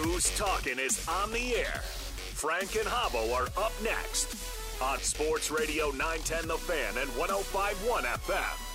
Hoos Talking is on the air. Frank and Habo are up next on Sports Radio 910 The Fan and 1051 FM.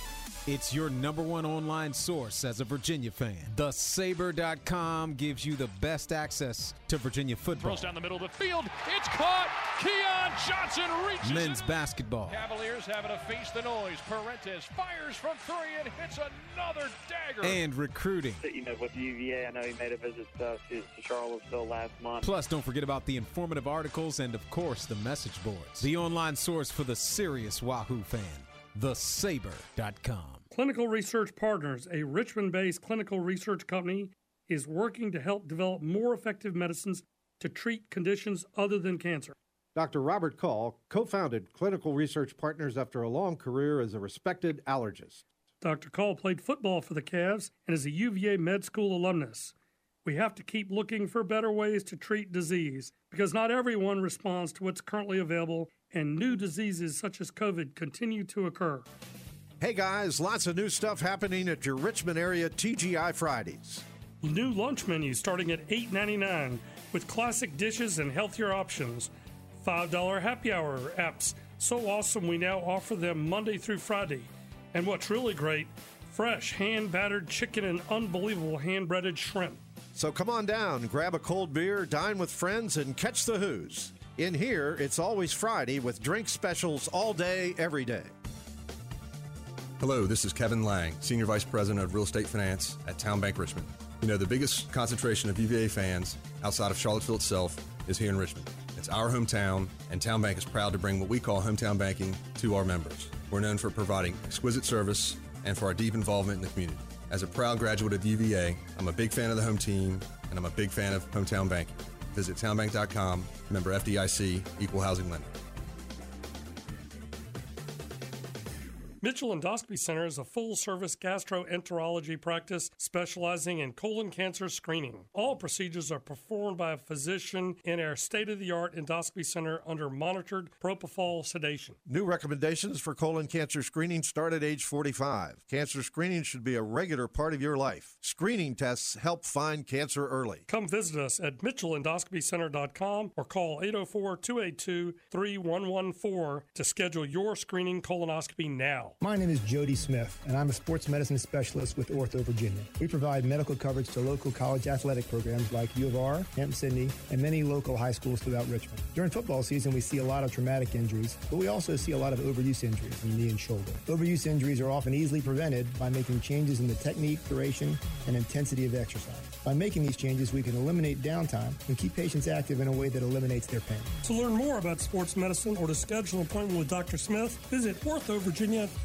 It's your number one online source as a Virginia fan. TheSaber.com gives you the best access to Virginia football. Throws down the middle of the field. It's caught. Keon Johnson reaches. Men's basketball. Cavaliers having to face the noise. Parentes fires from three and hits another dagger. And recruiting. You know, with UVA, I know he made a visit to, to Charlottesville last month. Plus, don't forget about the informative articles and, of course, the message boards. The online source for the serious Wahoo fan. TheSaber.com. Clinical Research Partners, a Richmond based clinical research company, is working to help develop more effective medicines to treat conditions other than cancer. Dr. Robert Call co founded Clinical Research Partners after a long career as a respected allergist. Dr. Call played football for the Cavs and is a UVA med school alumnus. We have to keep looking for better ways to treat disease because not everyone responds to what's currently available, and new diseases such as COVID continue to occur. Hey guys, lots of new stuff happening at your Richmond area TGI Fridays. New lunch menus starting at $8.99 with classic dishes and healthier options. $5 happy hour apps. So awesome we now offer them Monday through Friday. And what's really great, fresh hand battered chicken and unbelievable hand breaded shrimp. So come on down, grab a cold beer, dine with friends, and catch the Hoos. In here, it's always Friday with drink specials all day, every day. Hello, this is Kevin Lang, Senior Vice President of Real Estate Finance at Town Bank Richmond. You know, the biggest concentration of UVA fans outside of Charlottesville itself is here in Richmond. It's our hometown, and Town Bank is proud to bring what we call hometown banking to our members. We're known for providing exquisite service and for our deep involvement in the community. As a proud graduate of UVA, I'm a big fan of the home team, and I'm a big fan of hometown banking. Visit townbank.com, member FDIC, equal housing lender. Mitchell Endoscopy Center is a full service gastroenterology practice specializing in colon cancer screening. All procedures are performed by a physician in our state of the art endoscopy center under monitored propofol sedation. New recommendations for colon cancer screening start at age 45. Cancer screening should be a regular part of your life. Screening tests help find cancer early. Come visit us at mitchellendoscopycenter.com or call 804 282 3114 to schedule your screening colonoscopy now. My name is Jody Smith, and I'm a sports medicine specialist with Ortho Virginia. We provide medical coverage to local college athletic programs like U of R, Hampden-Sydney, and many local high schools throughout Richmond. During football season, we see a lot of traumatic injuries, but we also see a lot of overuse injuries in knee and shoulder. Overuse injuries are often easily prevented by making changes in the technique, duration, and intensity of exercise. By making these changes, we can eliminate downtime and keep patients active in a way that eliminates their pain. To learn more about sports medicine or to schedule an appointment with Dr. Smith, visit orthovirginia.com.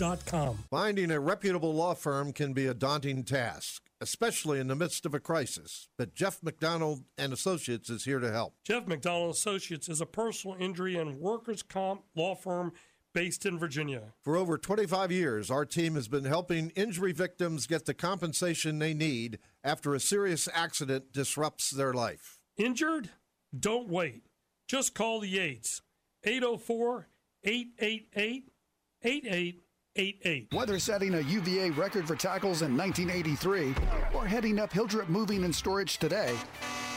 Finding a reputable law firm can be a daunting task, especially in the midst of a crisis. But Jeff McDonald and Associates is here to help. Jeff McDonald Associates is a personal injury and workers' comp law firm based in Virginia. For over 25 years, our team has been helping injury victims get the compensation they need after a serious accident disrupts their life. Injured? Don't wait. Just call the Yates. 804 888 8888. Whether setting a UVA record for tackles in 1983 or heading up Hilldrup Moving and Storage today,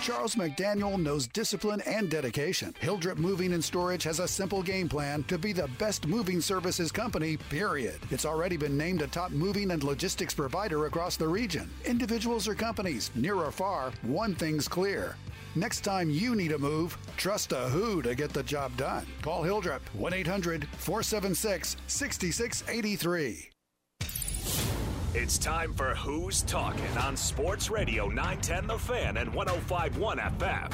Charles McDaniel knows discipline and dedication. Hilldrup Moving and Storage has a simple game plan to be the best moving services company, period. It's already been named a top moving and logistics provider across the region. Individuals or companies, near or far, one thing's clear. Next time you need a move, trust a who to get the job done. Call Hilldrup 1 800 476 6683. It's time for Hoos Talking on Sports Radio 910 The Fan and 1051 FM.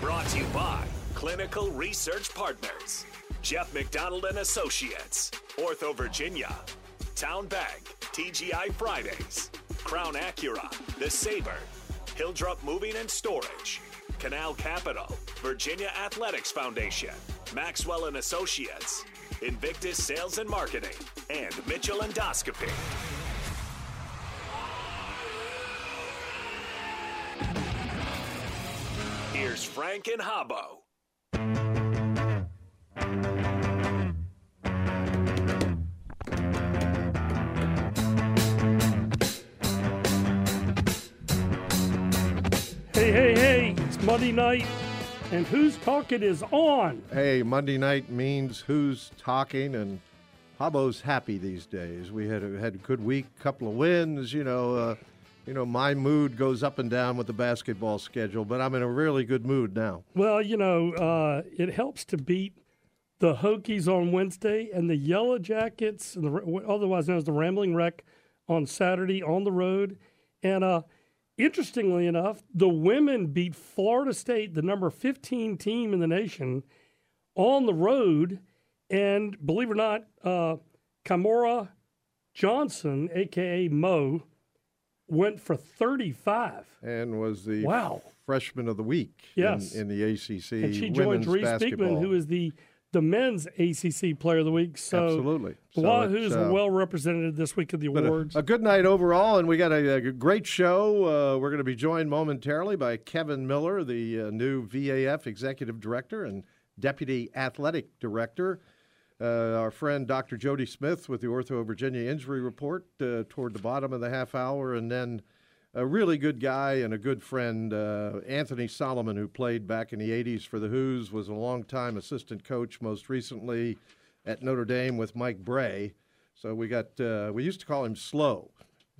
Brought to you by Clinical Research Partners, Jeff McDonald and Associates, Ortho Virginia, Town Bank, TGI Fridays, Crown Acura, The Saber, Hilldrup Moving and Storage, Canal Capital, Virginia Athletics Foundation, Maxwell and Associates, Invictus Sales and Marketing, and Mitchell Endoscopy. Here's Frank and Habo. Monday night, and Hoos Talking is on. Hey, Monday night means Hoos Talking, and Habo's happy these days. We had a, had a good week, couple of wins. You know, uh, you know, my mood goes up and down with the basketball schedule, but I'm in a really good mood now. Well, you know, uh, it helps to beat the Hokies on Wednesday and the Yellow Jackets, and the, otherwise known as the Rambling Wreck, on Saturday on the road. And uh, interestingly enough, the women beat Florida State, the number 15 team in the nation, on the road. And believe it or not, uh, Kymora Johnson, aka Mo, went for 35 and was the wow. freshman of the week yes. in, in the ACC. And she joined Reece Beekman, who is the the men's ACC Player of the Week. So absolutely, so Wahoo's uh, well represented this week at the awards. A, a, good night overall, and we got a, a great show. Uh, we're going to be joined momentarily by Kevin Miller, the uh, new VAF Executive Director and Deputy Athletic Director. Uh, our friend Dr. Jody Smith with the Ortho Virginia Injury Report uh, toward the bottom of the half hour, and then a really good guy and a good friend, uh, Anthony Solomon, who played back in the 80s for the Hoos, was a longtime assistant coach, most recently at Notre Dame with Mike Brey. So we got, uh, we used to call him Slow.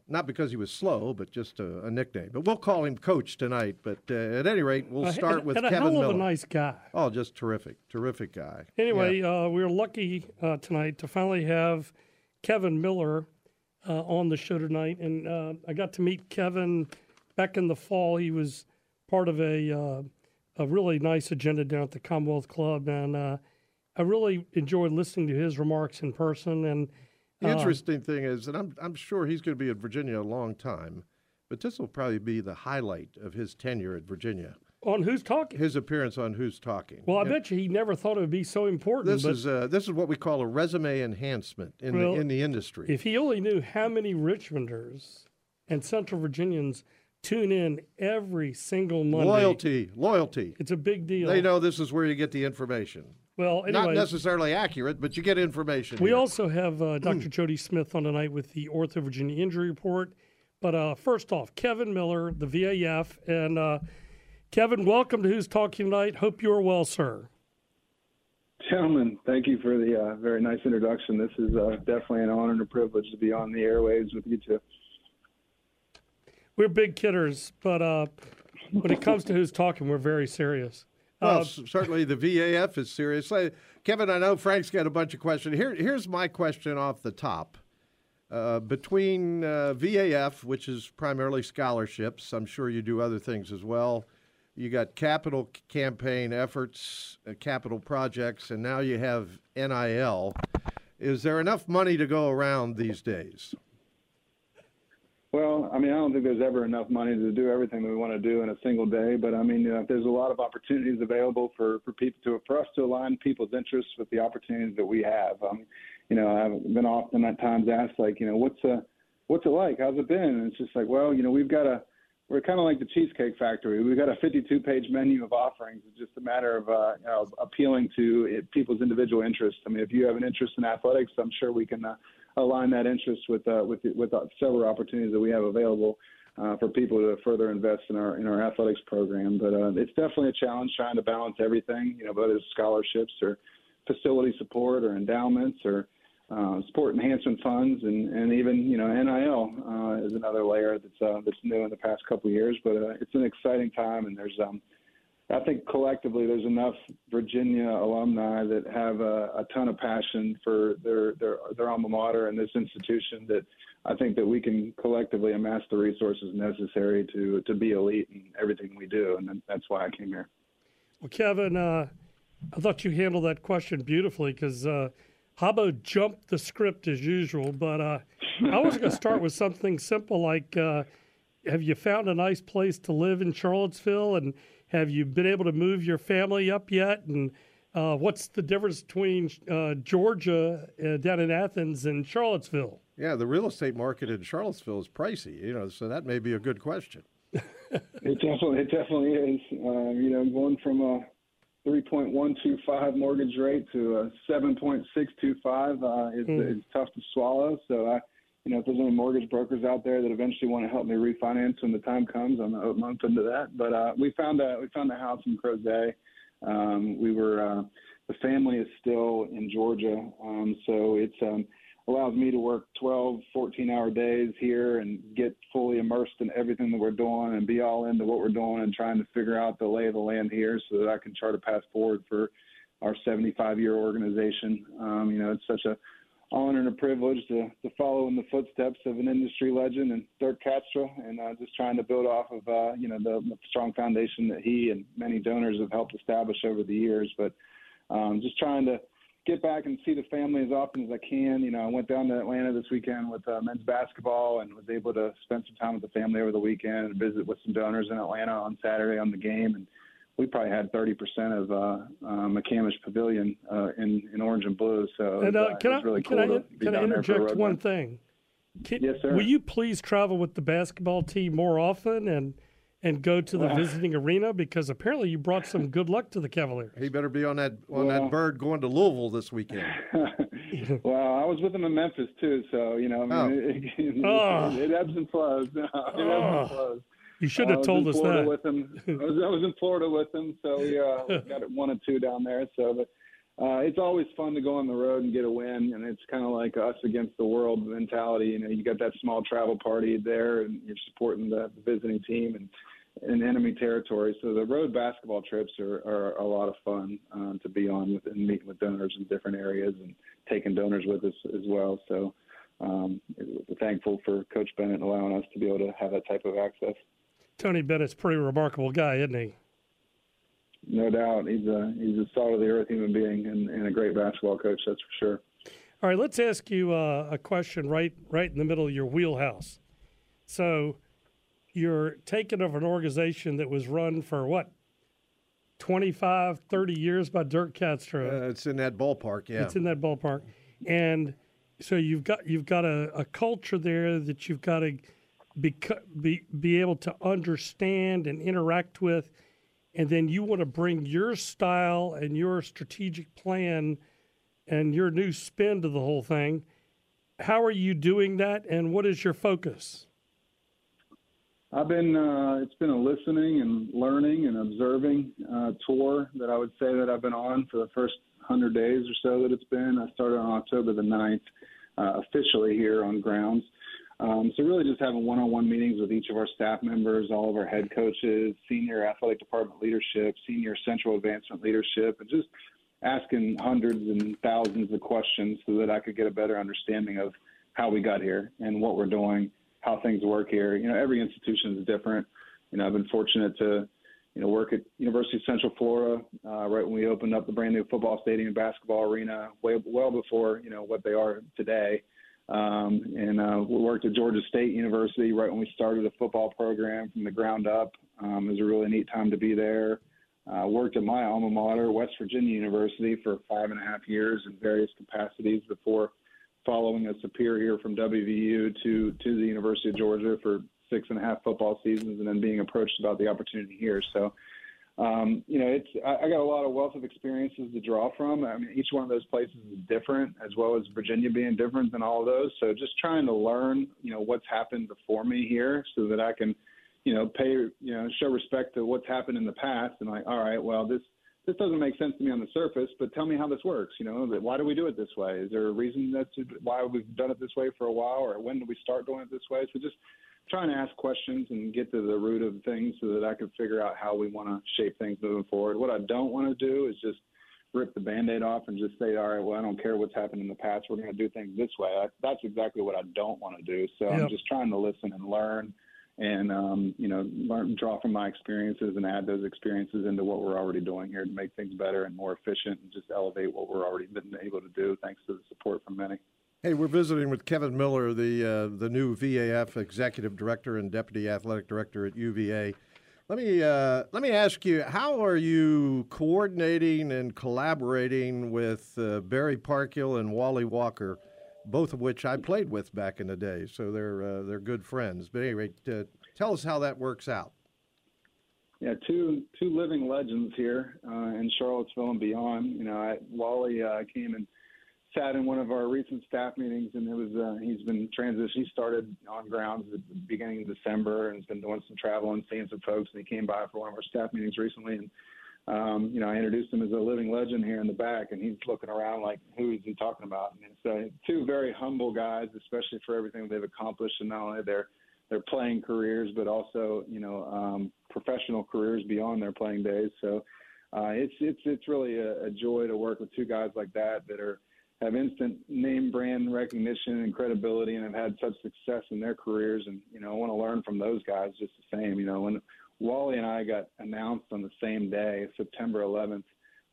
Not because he was slow, but just a, a nickname. But we'll call him Coach tonight. But uh, at any rate, we'll uh, start with and a Kevin hell Miller. a nice guy. Oh, just terrific, terrific guy. Anyway, yeah. Uh, we are lucky uh, tonight to finally have Kevin Miller uh, on the show tonight, and uh, I got to meet Kevin back in the fall. He was part of a uh, a really nice agenda down at the Commonwealth Club, and uh, I really enjoyed listening to his remarks in person. And the interesting thing is, and I'm I'm sure he's going to be at Virginia a long time, but this will probably be the highlight of his tenure at Virginia. On Hoos Talking? His appearance on Hoos Talking. Well, I bet you he never thought it would be so important. This is uh, this is what we call a resume enhancement in well, the in the industry. If he only knew how many Richmonders and Central Virginians tune in every single Monday. Loyalty, loyalty. It's a big deal. They know this is where you get the information. Well, anyway, not necessarily accurate, but you get information. We here. also have uh, Dr. Jody Smith on tonight with the Ortho Virginia Injury Report. But uh, first off, Kevin Miller, the VAF, and uh, Kevin, welcome to Hoos Talking Tonight. Hope you are well, sir. Gentlemen, thank you for the uh, very nice introduction. This is uh, definitely an honor and a privilege to be on the airwaves with you two. We're big kidders, but uh, when it comes to Hoos Talking, we're very serious. Well, Uh, certainly the VAF is serious. Kevin, I know Frank's got a bunch of questions. Here, here's my question off the top. Uh, between uh, VAF, which is primarily scholarships, I'm sure you do other things as well, you got capital campaign efforts, uh, capital projects, and now you have NIL. Is there enough money to go around these days? Well, I mean, I don't think there's ever enough money to do everything that we want to do in a single day. But I mean, you know, if there's a lot of opportunities available for for people to for us to align people's interests with the opportunities that we have. Um, you know, I've been often at times asked like, you know, what's uh what's it like? How's it been? And it's just like, well, you know, we've got a we're kind of like the Cheesecake Factory. We've got a 52-page menu of offerings. It's just a matter of uh, you know, appealing to it, people's individual interests. I mean, if you have an interest in athletics, I'm sure we can uh, align that interest with uh, with with uh, several opportunities that we have available uh, for people to further invest in our in our athletics program. But uh, it's definitely a challenge trying to balance everything. You know, whether it's scholarships or facility support or endowments or uh, sport enhancement funds, and, and even you know NIL uh, is another layer that's uh, that's new in the past couple of years. But uh, it's an exciting time, and there's um, I think collectively there's enough Virginia alumni that have a, a ton of passion for their, their their alma mater and this institution that I think that we can collectively amass the resources necessary to to be elite in everything we do, and that's why I came here. Well, Kevin, uh, I thought you handled that question beautifully because. Uh, Habo jumped the script as usual, but uh, I was going to start with something simple like uh, Have you found a nice place to live in Charlottesville? And have you been able to move your family up yet? And uh, what's the difference between uh, Georgia uh, down in Athens and Charlottesville? Yeah, the real estate market in Charlottesville is pricey, you know, so that may be a good question. it definitely, it definitely is. Uh, you know, going from a 3.125 mortgage rate to a 7.625 uh, is, mm. is tough to swallow. So I, you know, if there's any mortgage brokers out there that eventually want to help me refinance when the time comes, I'm a month into that. But uh, we found a we found a house in Crozet. Um, we were uh, the family is still in Georgia, um, so it's um, allows me to work 12, 14 hour days here and get fully immersed in everything that we're doing and be all into what we're doing and trying to figure out the lay of the land here so that I can chart a path forward for our 75 year organization. Um, you know, it's such a honor and a privilege to, to follow in the footsteps of an industry legend and Dirk Katstra and uh, just trying to build off of, uh, you know, the, the strong foundation that he and many donors have helped establish over the years. But um, just trying to get back and see the family as often as I can. You know, I went down to Atlanta this weekend with uh, men's basketball and was able to spend some time with the family over the weekend and visit with some donors in Atlanta on Saturday on the game. And we probably had 30% of uh, uh, McCamish Pavilion uh, in, in orange and blue. So and, uh, it can I, really can cool I, can I down there for a interject one thing? Can, Yes, sir. Will you please travel with the basketball team more often and and go to the Well- visiting arena because apparently you brought some good luck to the Cavaliers. He better be on that on Well- that bird going to Louisville this weekend. well, I was with him in Memphis too, so you know, I mean, it, it, Oh. it, ebbs and flows. No, it ebbs Oh. and flows. You should have was told us Florida that. With him, I was, I was in Florida with him, so we uh, got one and two down there. So, but uh, it's always fun to go on the road and get a win, and it's kind of like us against the world mentality. You know, you got that small travel party there, and you're supporting the, the visiting team and in enemy territory. So the road basketball trips are, are a lot of fun uh, to be on with and meeting with donors in different areas and taking donors with us as well. So um, we're thankful for Coach Bennett allowing us to be able to have that type of access. Tony Bennett's a pretty remarkable guy, isn't he? No doubt, he's a he's a solid of the earth human being and, and a great basketball coach. That's for sure. All right, let's ask you uh, a question right right in the middle of your wheelhouse. So, you're taking of an organization that was run for what 25, 30 years by Dirk Katstra. Uh, it's in that ballpark, yeah. It's in that ballpark, and so you've got you've got a, a culture there that you've got to be, be be able to understand and interact with, and then you want to bring your style and your strategic plan and your new spin to the whole thing. How are you doing that, and what is your focus? I've been uh, it's been a listening and learning and observing uh, tour that I would say that I've been on for the first hundred days or so that it's been. I started on October the 9th, uh, officially here on grounds. Um, so really just having one-on-one meetings with each of our staff members, all of our head coaches, senior athletic department leadership, senior central advancement leadership, and just asking hundreds and thousands of questions so that I could get a better understanding of how we got here and what we're doing, how things work here. You know, every institution is different. You know, I've been fortunate to, you know, work at University of Central Florida uh, right when we opened up the brand new football stadium and basketball arena, way well before you know what they are today. Um, and uh, we worked at Georgia State University right when we started a football program from the ground up. Um, it was a really neat time to be there. Uh, worked at my alma mater, West Virginia University, for five and a half years in various capacities before following a superior here from WVU to to the University of Georgia for six and a half football seasons, and then being approached about the opportunity here. So, um, you know, it's I, I got a lot of wealth of experiences to draw from. I mean, each one of those places is different, as well as Virginia being different than all of those. So, just trying to learn, you know, what's happened before me here, so that I can, you know, pay, you know, show respect to what's happened in the past, and like, all right, well, this this doesn't make sense to me on the surface, but tell me how this works. You know, that why do we do it this way? Is there a reason that's why we've done it this way for a while, or when did we start doing it this way? So just trying to ask questions and get to the root of things so that I can figure out how we want to shape things moving forward. What I don't want to do is just rip the band-aid off and just say, all right, well, I don't care what's happened in the past. We're going to do things this way. I, that's exactly what I don't want to do. So Yep. I'm just trying to listen and learn and, um, you know, learn, draw from my experiences and add those experiences into what we're already doing here to make things better and more efficient and just elevate what we're already been able to do thanks to the support from many. Hey, we're visiting with Kevin Miller, the uh, the new VAF executive director and deputy athletic director at UVA. Let me uh, let me ask you, how are you coordinating and collaborating with uh, Barry Parkhill and Wally Walker, both of which I played with back in the day? So they're uh, they're good friends. But anyway, uh, tell us how that works out. Yeah, two two living legends here uh, in Charlottesville and beyond. You know, I, Wally uh, came and sat in one of our recent staff meetings, and it was uh, he's been transitioning. He started on grounds at the beginning of December, and has been doing some travel and seeing some folks. And he came by for one of our staff meetings recently, and um, you know, I introduced him as a living legend here in the back, and he's looking around like, who is he talking about? And so, two very humble guys, especially for everything they've accomplished, and not only their their playing careers, but also you know um, professional careers beyond their playing days. So, uh, it's it's it's really a, a joy to work with two guys like that that are have instant name brand recognition and credibility and have had such success in their careers and you know I want to learn from those guys just the same you know when Wally and I got announced on the same day September 11th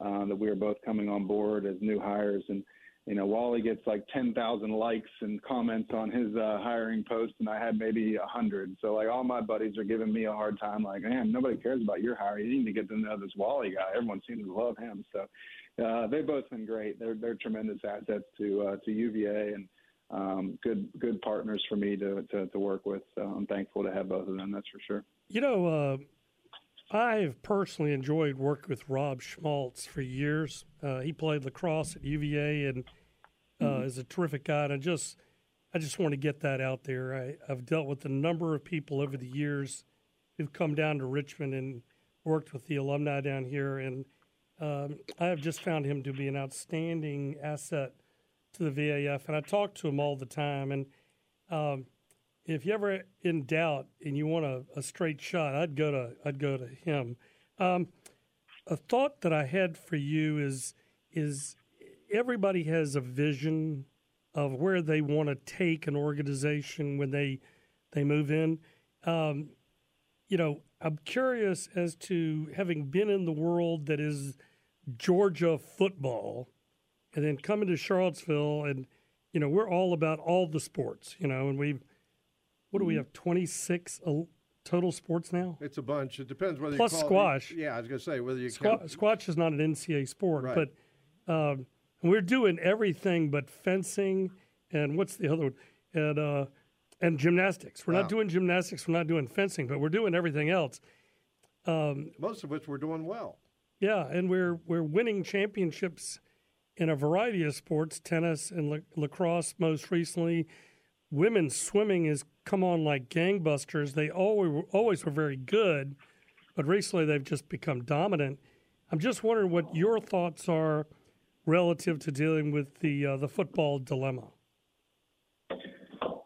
uh, that we were both coming on board as new hires and you know Wally gets like 10,000 likes and comments on his uh, hiring post and I had maybe a 100 so like all my buddies are giving me a hard time like man nobody cares about your hire you need to get to know this Wally guy everyone seems to love him so uh, they've both been great. They're they're tremendous assets to uh, to UVA and um, good good partners for me to, to, to work with. So I'm thankful to have both of them. That's for sure. You know, uh, I've personally enjoyed working with Rob Schmaltz for years. Uh, he played lacrosse at UVA and uh, mm-hmm. is a terrific guy. And I just I just want to get that out there. I, I've dealt with a number of people over the years who've come down to Richmond and worked with the alumni down here and um, I have just found him to be an outstanding asset to the VAF, and I talk to him all the time. And um, if you ever in doubt and you want a, a, straight shot, I'd go to I'd go to him. Um, a thought that I had for you is is everybody has a vision of where they want to take an organization when they they move in. Um, you know, I'm curious as to having been in the world that is Georgia football and then coming to Charlottesville and you know we're all about all the sports you know and we've what do we mm-hmm. have 26 total sports now it's a bunch it depends whether plus you squash it, yeah i was going to say whether you Squ- count... squash is not an ncaa sport right. but um, we're doing everything but fencing and what's the other one and uh, and gymnastics we're wow. not doing gymnastics we're not doing fencing but we're doing everything else um, most of which we're doing well yeah, and we're we're winning championships in a variety of sports, tennis and la- lacrosse most recently. Women's swimming has come on like gangbusters. They always always were very good, but recently they've just become dominant. I'm just wondering what your thoughts are relative to dealing with the uh, the football dilemma.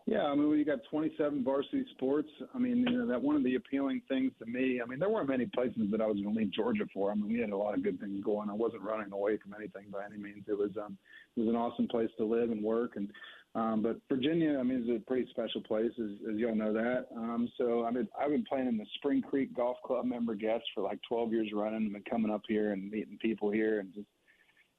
Yeah, I mean, when you got 27 varsity sports, I mean, you know, that one of the appealing things to me. I mean, there weren't many places that I was going to leave Georgia for. I mean, we had a lot of good things going. I wasn't running away from anything by any means. It was um, it was an awesome place to live and work, and um, but Virginia, I mean, is a pretty special place, as, as y'all know that. Um, so I mean, I've been playing in the Spring Creek Golf Club member guests for like 12 years running. I've been coming up here and meeting people here, and just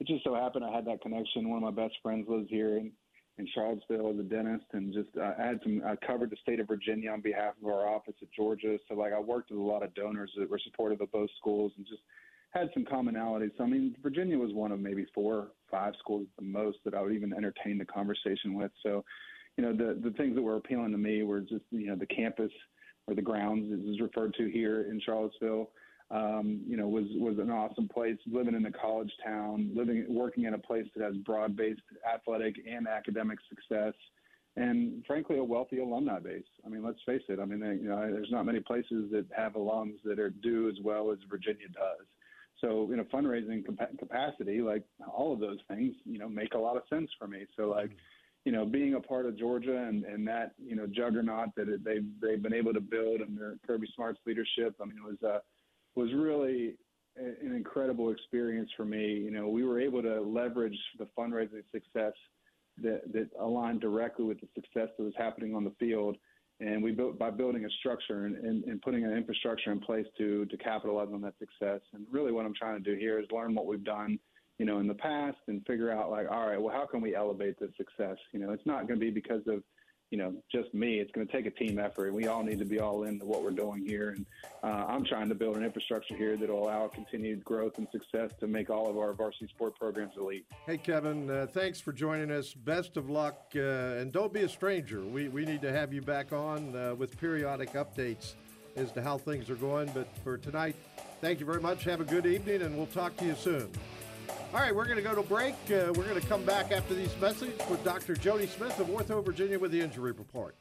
it just so happened I had that connection. One of my best friends lives here, and in Charlottesville as a dentist, and just uh, I had some. I covered the state of Virginia on behalf of our office at Georgia. So like I worked with a lot of donors that were supportive of both schools, and just had some commonalities. So I mean, Virginia was one of maybe four, five schools the most that I would even entertain the conversation with. So, you know, the the things that were appealing to me were just you know the campus or the grounds is referred to here in Charlottesville um, you know, was was an awesome place. Living in a college town, living working in a place that has broad-based athletic and academic success, and frankly, a wealthy alumni base. I mean, let's face it. I mean, you know, there's not many places that have alums that are do as well as Virginia does. So, in a fundraising capacity, like all of those things, you know, make a lot of sense for me. So, like you know, being a part of Georgia and, and that, you know, juggernaut that it, they've, they've been able to build under Kirby Smart's leadership. I mean, it was, uh, was really an incredible experience for me. You know, we were able to leverage the fundraising success that, that aligned directly with the success that was happening on the field. And we built by building a structure and, and, and putting an infrastructure in place to to capitalize on that success. And really, what I'm trying to do here is learn what we've done, you know, in the past and figure out like, all right, well, how can we elevate this success? You know, it's not going to be because of you know, just me. It's going to take a team effort, and we all need to be all into what we're doing here. And uh, I'm trying to build an infrastructure here that will allow continued growth and success to make all of our varsity sport programs elite. Hey, Kevin, uh, thanks for joining us. Best of luck, uh, and don't be a stranger. We we need to have you back on uh, with periodic updates as to how things are going. But for tonight, thank you very much. Have a good evening, and we'll talk to you soon. All right, we're going to go to break. Uh, we're going to come back after these messages with Dr. Jody Smith of Ortho Virginia with the injury report.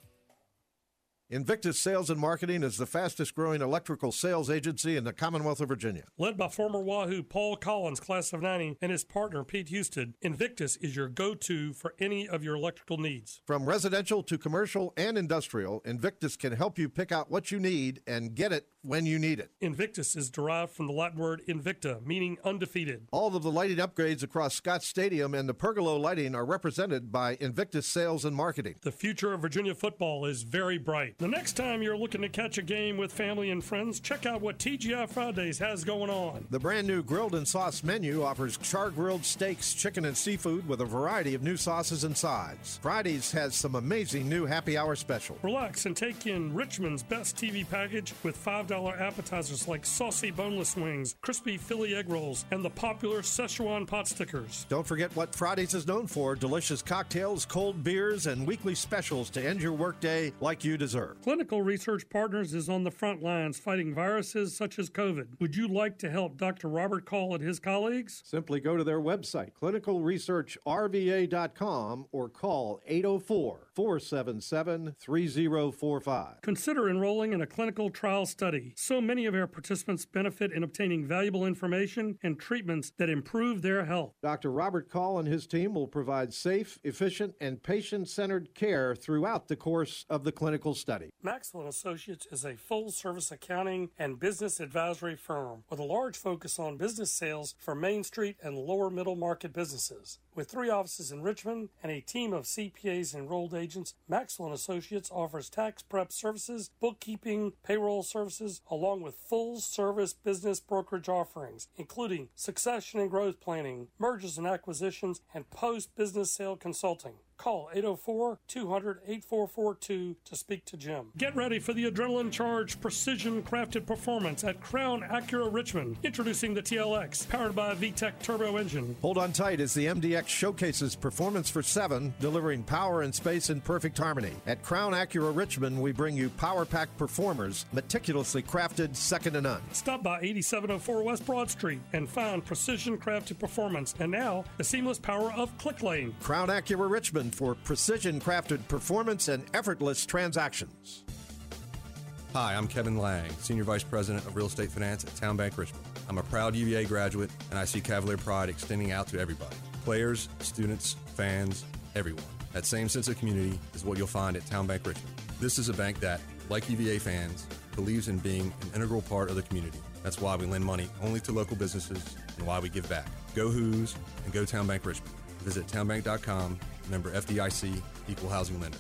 Invictus Sales and Marketing is the fastest growing electrical sales agency in the Commonwealth of Virginia. Led by former Wahoo Paul Collins, class of 90, and his partner Pete Houston, Invictus is your go to for any of your electrical needs. From residential to commercial and industrial, Invictus can help you pick out what you need and get it when you need it. Invictus is derived from the Latin word invicta, meaning undefeated. All of the lighting upgrades across Scott Stadium and the pergola lighting are represented by Invictus Sales and Marketing. The future of Virginia football is very bright. The next time you're looking to catch a game with family and friends, check out what TGI Fridays has going on. The brand new grilled and sauce menu offers char grilled steaks, chicken, and seafood with a variety of new sauces and sides. Fridays has some amazing new happy hour specials. Relax and take in Richmond's best TV package with $5 appetizers like saucy boneless wings, crispy Philly egg rolls, and the popular Szechuan pot stickers. Don't forget what Fridays is known for delicious cocktails, cold beers, and weekly specials to end your workday like you deserve. Clinical Research Partners is on the front lines fighting viruses such as COVID. Would you like to help Dr. Robert Call and his colleagues? Simply go to their website, clinicalresearchrva.com, or call 804 477 3045. Consider enrolling in a clinical trial study. So many of our participants benefit in obtaining valuable information and treatments that improve their health. Dr. Robert Call and his team will provide safe, efficient, and patient centered care throughout the course of the clinical study. Maxwell Associates is a full service accounting and business advisory firm with a large focus on business sales for Main Street and lower middle market businesses. With three offices in Richmond and a team of CPAs and enrolled agents, Maxwell Associates offers tax prep services, bookkeeping, payroll services, along with full service business brokerage offerings, including succession and growth planning, mergers and acquisitions, and post business sale consulting. Call 804 200 8442 to speak to Jim. Get ready for the adrenaline charged, precision crafted performance at Crown Acura Richmond. Introducing the TLX, powered by a VTEC turbo engine. Hold on tight as the MDX showcases performance for seven, delivering power and space in perfect harmony. At Crown Acura Richmond, we bring you power packed performers, meticulously crafted, second to none. Stop by 8704 West Broad Street and find precision crafted performance and now the seamless power of Click Lane. Crown Acura Richmond for precision crafted performance and effortless transactions. Hi, I'm Kevin Lang, Senior Vice President of Real Estate Finance at Town Bank Richmond. I'm a proud UVA graduate, and I see Cavalier pride extending out to everybody players, students, fans, everyone. That same sense of community is what you'll find at Town Bank Richmond. This is a bank that, like UVA fans, believes in being an integral part of the community. That's why we lend money only to local businesses and why we give back. Go Hoos and go Town Bank Richmond. Visit townbank.com, member FDIC, equal housing lender.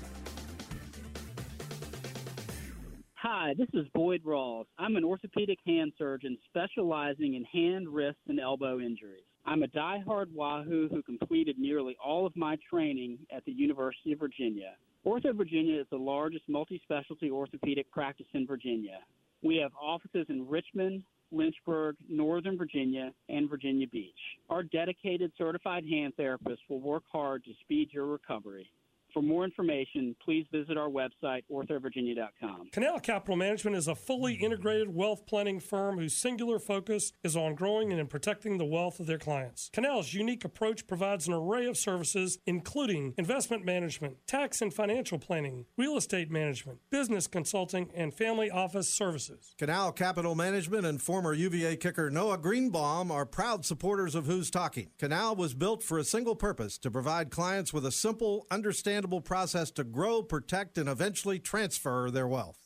Hi, this is Boyd Ross. I'm an orthopedic hand surgeon specializing in hand, wrist, and elbow injuries. I'm a die-hard Wahoo who completed nearly all of my training at the University of Virginia. Ortho Virginia is the largest multi specialty orthopedic practice in Virginia. We have offices in Richmond, Lynchburg, Northern Virginia, and Virginia Beach. Our dedicated certified hand therapists will work hard to speed your recovery. For more information, please visit our website, orthovirginia.com. Canal Capital Management is a fully integrated wealth planning firm whose singular focus is on growing and protecting the wealth of their clients. Canal's unique approach provides an array of services, including investment management, tax and financial planning, real estate management, business consulting, and family office services. Canal Capital Management and former UVA kicker Noah Greenbaum are proud supporters of Hoos Talking. Canal was built for a single purpose to provide clients with a simple, understandable process to grow, protect, and eventually transfer their wealth.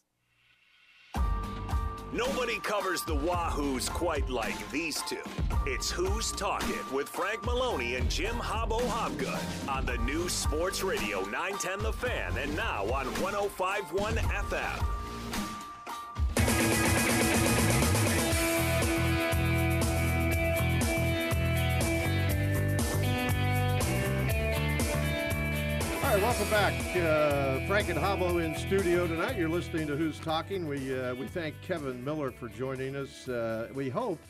Nobody covers the Wahoos quite like these two. It's Hoos Talking with Frank Maloney and Jim Hobbo Hobgood on the new Sports Radio 910 The Fan and now on 1051 FM. All right, welcome back. Uh, Frank and Hobbo in studio tonight. You're listening to Hoos Talking. We uh, we thank Kevin Miller for joining us. Uh, we hope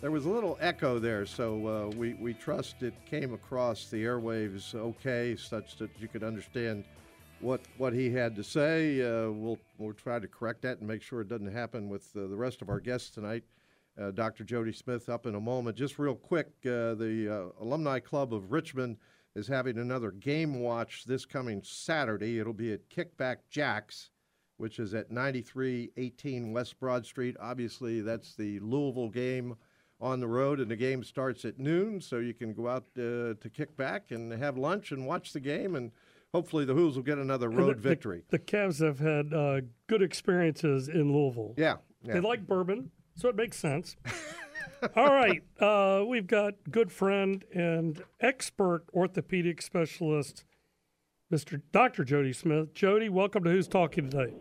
there was a little echo there, so uh, we we trust it came across the airwaves okay, such that you could understand what what he had to say. Uh, we'll we'll try to correct that and make sure it doesn't happen with uh, the rest of our guests tonight. Dr. Jody Smith up in a moment. Just real quick, the Alumni Club of Richmond is having another game watch this coming Saturday. It'll be at Kickback Jacks, which is at 9318 West Broad Street. Obviously, that's the Louisville game on the road, and the game starts at noon, so you can go out uh, to Kickback and have lunch and watch the game, and hopefully the Hoos will get another road the, victory. The, the, Cavs have had uh, good experiences in Louisville. Yeah, yeah, they like bourbon, so it makes sense. All right, uh, we've got good friend and expert orthopedic specialist, Mr. Dr. Jody Smith. Jody, welcome to Hoos Talking today.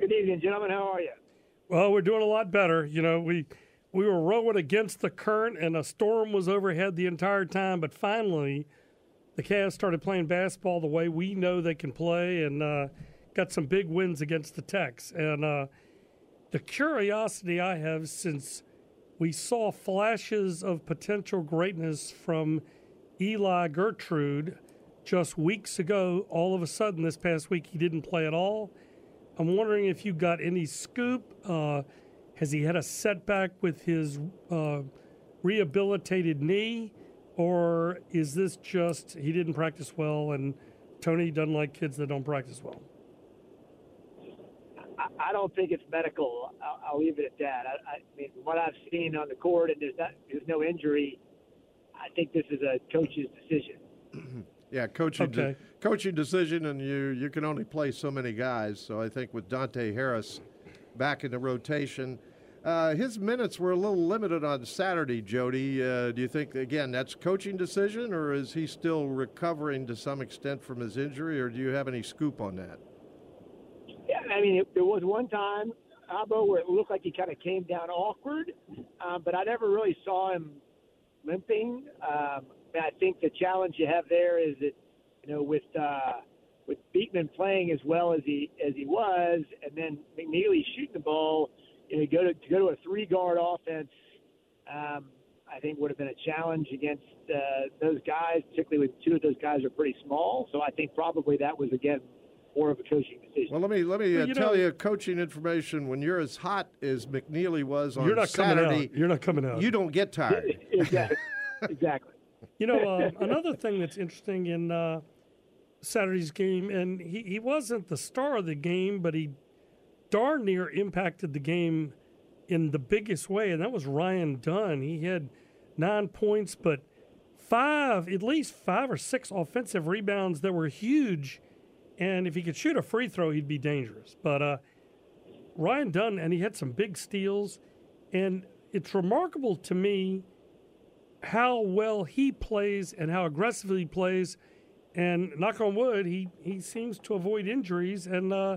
Good evening, gentlemen. How are you? Well, we're doing a lot better. You know, we we were rowing against the current, and a storm was overhead the entire time. But finally, the Cavs started playing basketball the way we know they can play, and uh, got some big wins against the Techs. And uh, the curiosity I have since we saw flashes of potential greatness from Eli Gertrude just weeks ago. All of a sudden, this past week, he didn't play at all. I'm wondering if you got any scoop. Uh, has he had a setback with his uh, rehabilitated knee, or is this just he didn't practice well and Tony doesn't like kids that don't practice well? I don't think it's medical. I'll, I'll leave it at that. I, I mean, what I've seen on the court, and there's not, there's no injury. I think this is a coach's decision. yeah, coaching Okay. de- coaching decision, and you you can only play so many guys. So I think with Dante Harris back in the rotation, uh, his minutes were a little limited on Saturday. Jody, uh, do you think again that's coaching decision, or is he still recovering to some extent from his injury, or do you have any scoop on that? I mean, it, there was one time, Abo, where it looked like he kind of came down awkward, um, but I never really saw him limping. Um, I think the challenge you have there is that, you know, with uh, with Beekman playing as well as he as he was, and then McKneely shooting the ball, you know, go to, to go to a three guard offense. Um, I think would have been a challenge against uh, those guys, particularly when two of those guys are pretty small. So I think probably that was again more of a coaching decision. Well, let me let me Well, uh, you tell know- you coaching information. When you're as hot as McKneely was on You're not coming Saturday, out. You're not coming out. you don't get tired. exactly. exactly. You know, uh, another thing that's interesting in uh, Saturday's game, and he, he wasn't the star of the game, but he darn near impacted the game in the biggest way, and that was Ryan Dunn. He had nine points, but five, at least five or six offensive rebounds that were huge. And if he could shoot a free throw, he'd be dangerous. But uh, Ryan Dunn, and he had some big steals. And it's remarkable to me how well he plays and how aggressively he plays. And knock on wood, he, he seems to avoid injuries, and uh,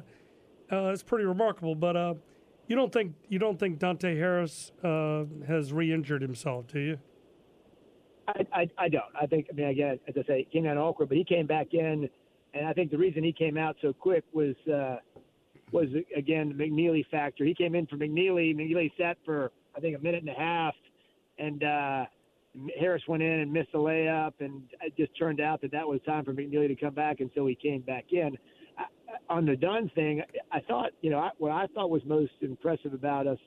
uh, it's pretty remarkable. But uh, you don't think you don't think Dante Harris uh, has re-injured himself, do you? I, I, I don't. I think, I mean, again, as I say, he came out awkward, but he came back in, and I think the reason he came out so quick was, uh, was again, the McKneely factor. He came in for McKneely. McKneely sat for, I think, a minute and a half, and uh, Harris went in and missed a layup, and it just turned out that that was time for McKneely to come back, and so he came back in. I, on the Dunn thing, I thought, you know, I, what I thought was most impressive about us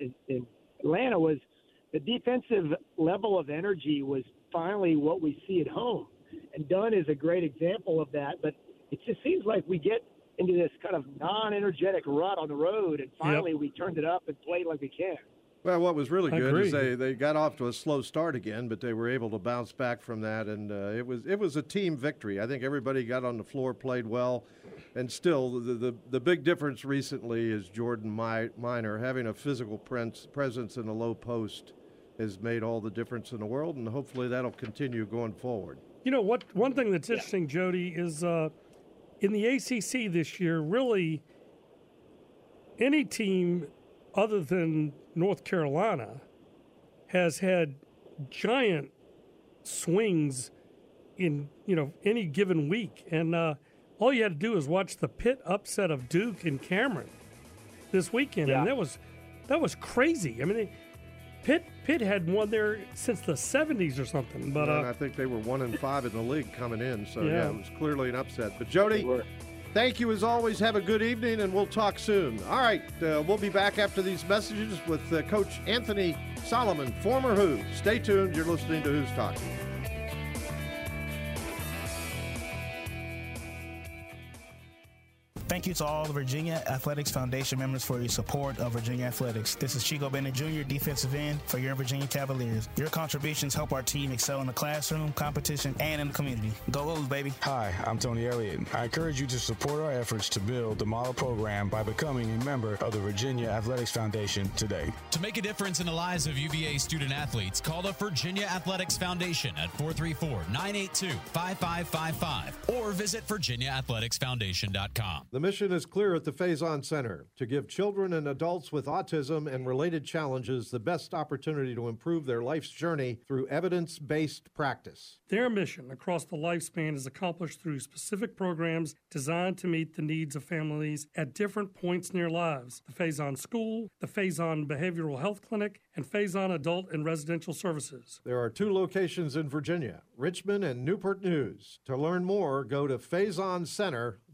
in, in Atlanta was the defensive level of energy was finally what we see at home. And Dunn is a great example of that. But it just seems like we get into this kind of non energetic rut on the road, and finally we turned it up and played like we can. Well, what was really good is they, they got off to a slow start again, but they were able to bounce back from that, and uh, it was it was a team victory. I think everybody got on the floor, played well, and still the the, the big difference recently is Jordan Mi- Minor having a physical pres- presence in the low post has made all the difference in the world, and hopefully that'll continue going forward. You know what? One thing that's interesting, Jody, is uh, in the ACC this year. Really, any team other than North Carolina has had giant swings in you know any given week, and uh, all you had to do is watch the Pitt upset of Duke and Cameron this weekend, Yeah. and that was that was crazy. I mean. They, Pitt, Pitt had won there since the '70s or something, but and uh, I think they were one and five in the league coming in, so Yeah. yeah, it was clearly an upset. But Jody, Thank you as always. Have a good evening, and we'll talk soon. All right, uh, we'll be back after these messages with uh, Coach Anthony Solomon, former Hoo. Stay tuned. You're listening to Hoos Talking. Thank you to all the Virginia Athletics Foundation members for your support of Virginia Athletics. This is Chico Bennett Jr., defensive end for your Virginia Cavaliers. Your contributions help our team excel in the classroom, competition, and in the community. Go Wolves, baby. Hi, I'm Tony Elliott. I encourage you to support our efforts to build the model program by becoming a member of the Virginia Athletics Foundation today. To make a difference in the lives of UVA student athletes, call the Virginia Athletics Foundation at 434 982 5555 or visit VirginiaAthleticsFoundation.com. The mission is clear at the Faison Center to give children and adults with autism and related challenges the best opportunity to improve their life's journey through evidence based practice. Their mission across the lifespan is accomplished through specific programs designed to meet the needs of families at different points in their lives. The Faison School, the Faison Behavioral Health Clinic, and Faison Adult and Residential Services. There are two locations in Virginia Richmond and Newport News. To learn more, go to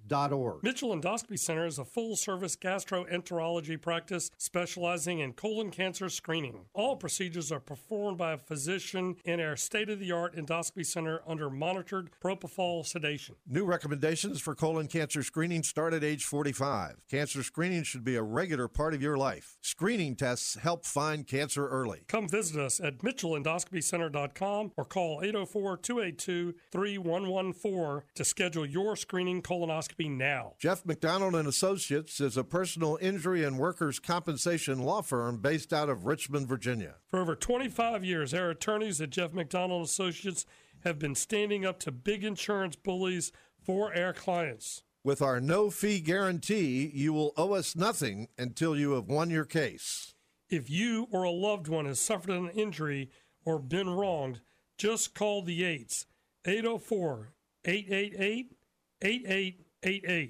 FaisonCenter.com Mitchell Endoscopy Center is a full service gastroenterology practice specializing in colon cancer screening. All procedures are performed by a physician in our state of the art endoscopy center under monitored propofol sedation. New recommendations for colon cancer screening start at age 45. Cancer screening should be a regular part of your life. Screening tests help find cancer early. Come visit us at mitchellendoscopycenter.com or call 804 282 3114 to schedule your screening colonoscopy now. Jeff McDonald and Associates is a personal injury and workers' compensation law firm based out of Richmond, Virginia. For over 25 years, our attorneys at Jeff McDonald Associates have been standing up to big insurance bullies for our clients. With our no fee guarantee, you will owe us nothing until you have won your case. If you or a loved one has suffered an injury or been wronged, just call the 8s 804 888 88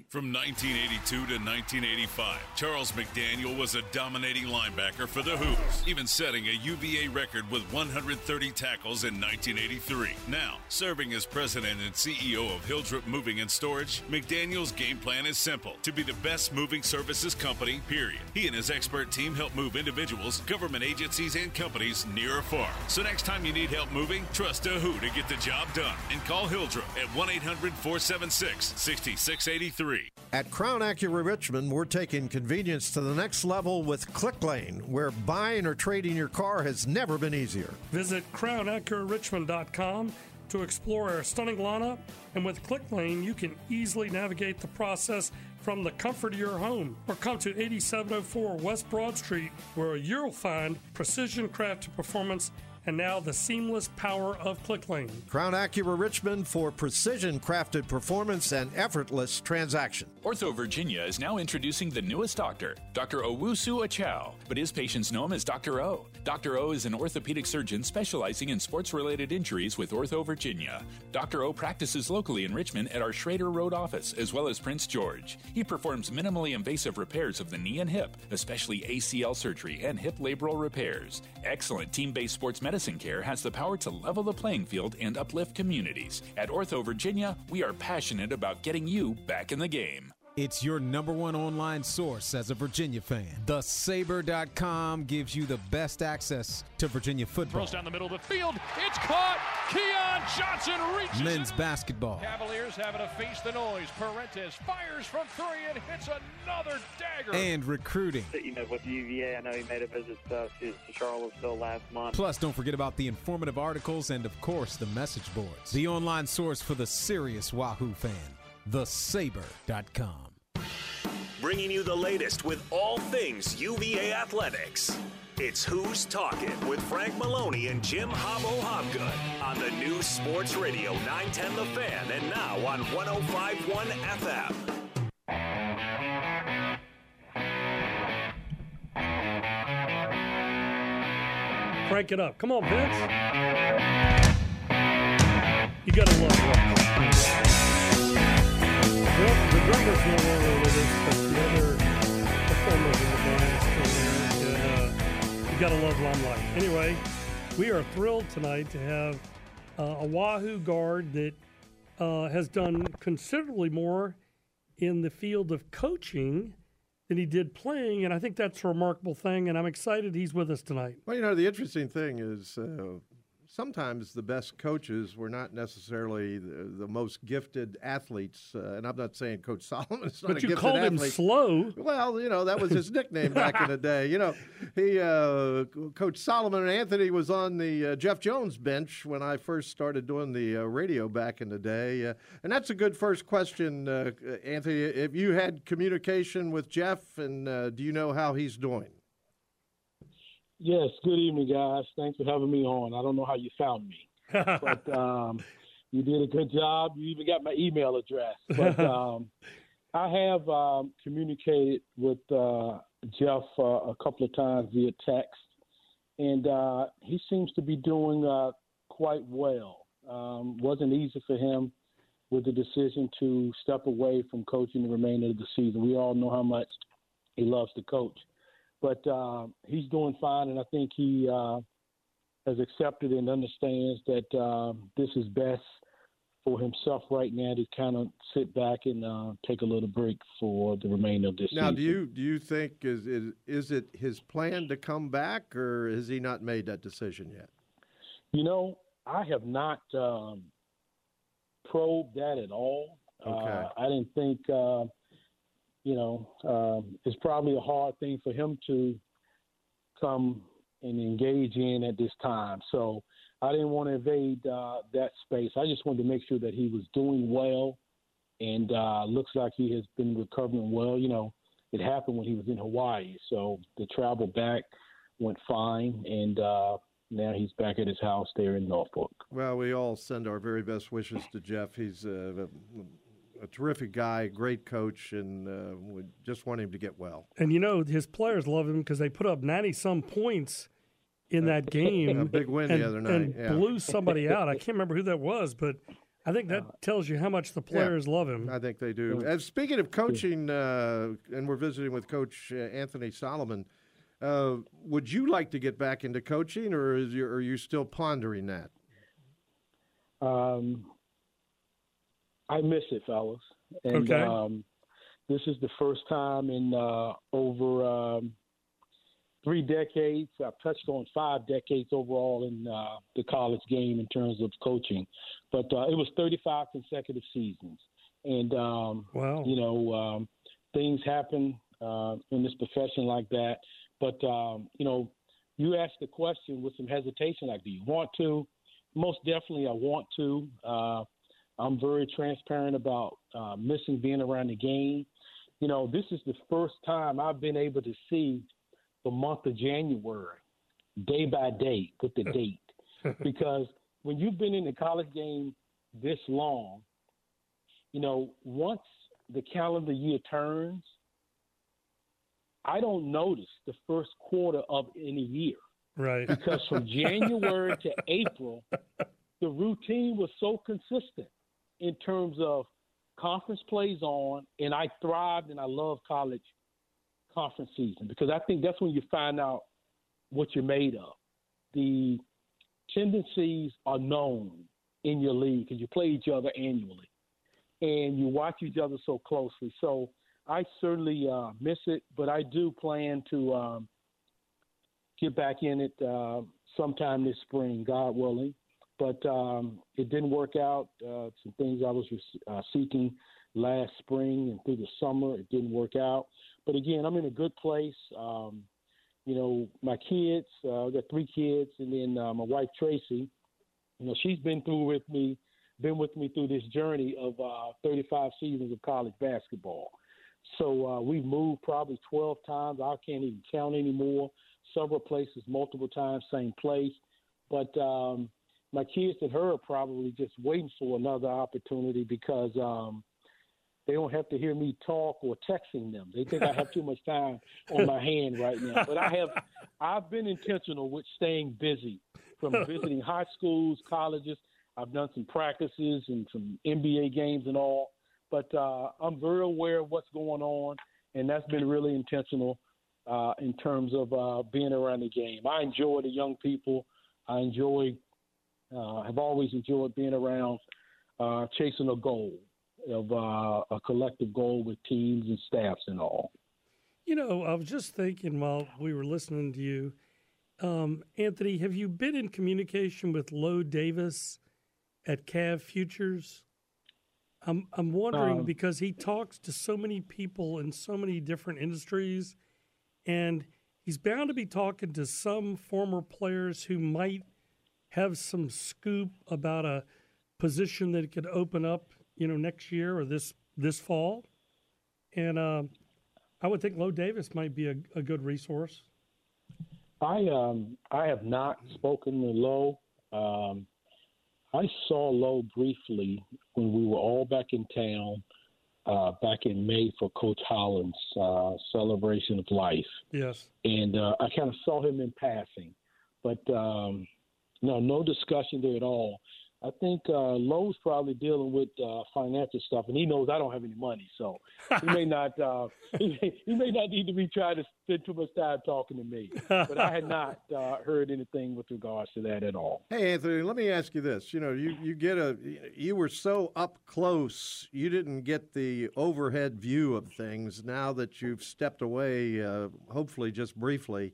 from 1982 to 1985, Charles McDaniel was a dominating linebacker for the Hoos, even setting a UVA record with 130 tackles in 1983. Now, serving as president and CEO of Hilldrup Moving and Storage, McDaniel's game plan is simple to be the best moving services company, period. He and his expert team help move individuals, government agencies, and companies near or far. So next time you need help moving, trust a Hoo to get the job done and call Hilldrup at 1 800 476 66 683. At Crown Acura Richmond, we're taking convenience to the next level with ClickLane, where buying or trading your car has never been easier. Visit crownacurarichmond.com to explore our stunning lineup, and with ClickLane, you can easily navigate the process from the comfort of your home. Or come to 8704 West Broad Street, where you'll find precision crafted performance and now the seamless power of ClickLane. Crown Acura Richmond for precision crafted performance and effortless transaction. Ortho Virginia is now introducing the newest doctor, Dr. Owusu Akyaw, but his patients know him as Dr. O. Dr. O is an orthopedic surgeon specializing in sports related injuries with Ortho Virginia. Dr. O practices locally in Richmond at our Schrader Road office as well as Prince George. He performs minimally invasive repairs of the knee and hip, especially ACL surgery and hip labral repairs. Excellent team based sports medicine care has the power to level the playing field and uplift communities. At Ortho Virginia, we are passionate about getting you back in the game. It's your number one online source as a Virginia fan. TheSabre.com gives you the best access to Virginia football. Throws down the middle of the field. It's caught. Keon Johnson reaches. Men's it. basketball. Cavaliers having to face the noise. Parentes fires from three and hits another dagger. And recruiting. You know, with UVA, I know he made a visit uh, to, to Charlottesville last month. Plus, don't forget about the informative articles and, of course, the message boards. The online source for the serious Wahoo fan. TheSabre.com bringing you the latest with all things UVA athletics. It's Hoos Talking with Frank Maloney and Jim Hobbo Hobgood on the new Sports Radio 910 The Fan and now on 1051 FM. Crank it up. Come on, Vince. You gotta love it. Well, the drummer's no longer with us, but the other performers in the band still there. And, uh, you gotta love Limelight. Anyway, we are thrilled tonight to have uh, a Wahoo guard that uh, has done considerably more in the field of coaching than he did playing, and I think that's a remarkable thing. And I'm excited he's with us tonight. Well, you know, the interesting thing is uh, sometimes the best coaches were not necessarily the, the most gifted athletes. Uh, and I'm not saying Coach Solomon's not but a you gifted called him slow. Well, you know that was his nickname back in the day. You know, he uh, Coach Solomon and Anthony was on the uh, Jeff Jones bench when I first started doing the uh, radio back in the day, uh, and that's a good first question, uh, Anthony. If you had communication with Jeff, and uh, do you know how he's doing? Yes, good evening, guys. Thanks for having me on. I don't know how you found me, but um, you did a good job. You even got my email address. But um, I have um, communicated with uh, Jeff uh, a couple of times via text, and uh, he seems to be doing uh, quite well. Um, wasn't easy for him with the decision to step away from coaching the remainder of the season. We all know how much he loves to coach but uh, he's doing fine, and I think he uh, has accepted and understands that uh, this is best for himself right now to kind of sit back and uh, take a little break for the remainder of this now, season. do you do you think is, is is it his plan to come back, or has he not made that decision yet? You know, I have not um, probed that at all. Okay. Uh, I didn't think. Uh, you know, um, it's probably a hard thing for him to come and engage in at this time. So I didn't want to invade uh, that space. I just wanted to make sure that he was doing well, and uh, looks like he has been recovering well. You know, it happened when he was in Hawaii, so the travel back went fine, and uh, now he's back at his house there in Norfolk. Well, we all send our very best wishes to Jeff. He's uh, a, a terrific guy, great coach, and uh, we just want him to get well. And you know, his players love him because they put up 90 some points in that game. A big win and, the other night. And yeah. blew somebody out. I can't remember who that was, but I think that tells you how much the players Yeah, love him. I think they do. As speaking of coaching, uh, and we're visiting with Coach uh, Anthony Solomon. Uh, would you like to get back into coaching, or is you, are you still pondering that? Um, I miss it, fellas. And Okay. um, this is the first time in uh, over um, three decades. I've touched on five decades overall in uh, the college game in terms of coaching, but uh, it was 35 consecutive seasons. And um, wow, you know, um, things happen uh, in this profession like that. But um, you know, you asked the question with some hesitation, like, do you want to? Most definitely, I want to. I'm very transparent about uh, missing being around the game. You know, this is the first time I've been able to see the month of January day by day with the date. because when you've been in the college game this long, you know, once the calendar year turns, I don't notice the first quarter of any year. Right. Because from January to April, the routine was so consistent in terms of conference plays on, and I thrived and I love college conference season because I think that's when you find out what you're made of. The tendencies are known in your league because you play each other annually and you watch each other so closely. So I certainly uh, miss it, but I do plan to um, get back in it uh, sometime this spring, God willing. But um, it didn't work out. Uh, some things I was uh, seeking last spring and through the summer, it didn't work out. But again, I'm in a good place. Um, you know, my kids, uh, I got three kids, and then uh, my wife Tracy. You know, she's been through with me, been with me through this journey of uh, 35 seasons of college basketball. So uh, we've moved probably 12 times. I can't even count anymore. Several places, multiple times, same place. But um, my kids and her are probably just waiting for another opportunity because um, they don't have to hear me talk or texting them. They think I have too much time on my hand right now. But I have, I've been intentional with staying busy, from visiting high schools, colleges. I've done some practices and some NBA games and all. But uh, I'm very aware of what's going on, and that's been really intentional uh, in terms of uh, being around the game. I enjoy the young people. I enjoy, uh, have always enjoyed being around uh, chasing a goal. of uh, a collective goal with teams and staffs and all. You know, I was just thinking while we were listening to you, um, Anthony, have you been in communication with Lo Davis at Cav Futures? I'm I'm wondering Um, because he talks to so many people in so many different industries, and he's bound to be talking to some former players who might have some scoop about a position that could open up, you know, next year or this this fall. And um, I would think Lo Davis might be a, a good resource. I um I have not spoken to Lo. Um, I saw Lo briefly when we were all back in town uh, back in May for Coach Holland's uh, celebration of life, Yes. and uh, I kind of saw him in passing, but um, no, no discussion there at all. I think uh, Lo's probably dealing with uh, financial stuff, and he knows I don't have any money, so he may not uh, he, may, he may not need to be trying to spend too much time talking to me. But I had not uh, heard anything with regards to that at all. Hey, Anthony, let me ask you this. You know, you, you get a, you were so up close, you didn't get the overhead view of things. Now that you've stepped away, uh, hopefully just briefly,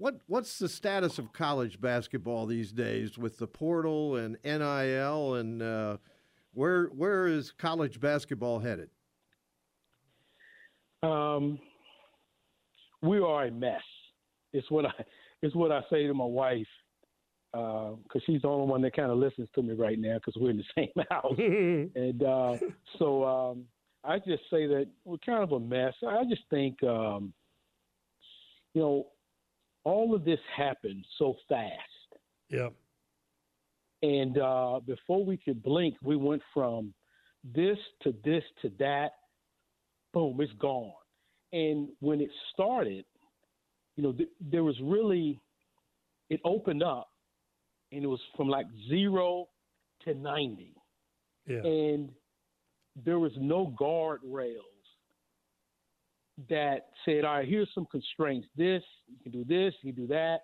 what what's the status of college basketball these days with the portal and NIL and uh, where where is college basketball headed? Um, we are a mess. It's what I it's what I say to my wife because she's the only one that kind of listens to me right now because we're in the same house. and uh, so um, I just say that we're kind of a mess. I just think um, you know all of this happened so fast. Yeah. And uh, before we could blink, we went from this to this to that. Boom, it's gone. And when it started, you know, th- there was really, it opened up and it was from like zero to 90. Yeah. And there was no guardrails that said, all right, here's some constraints. This, you can do this, you can do that.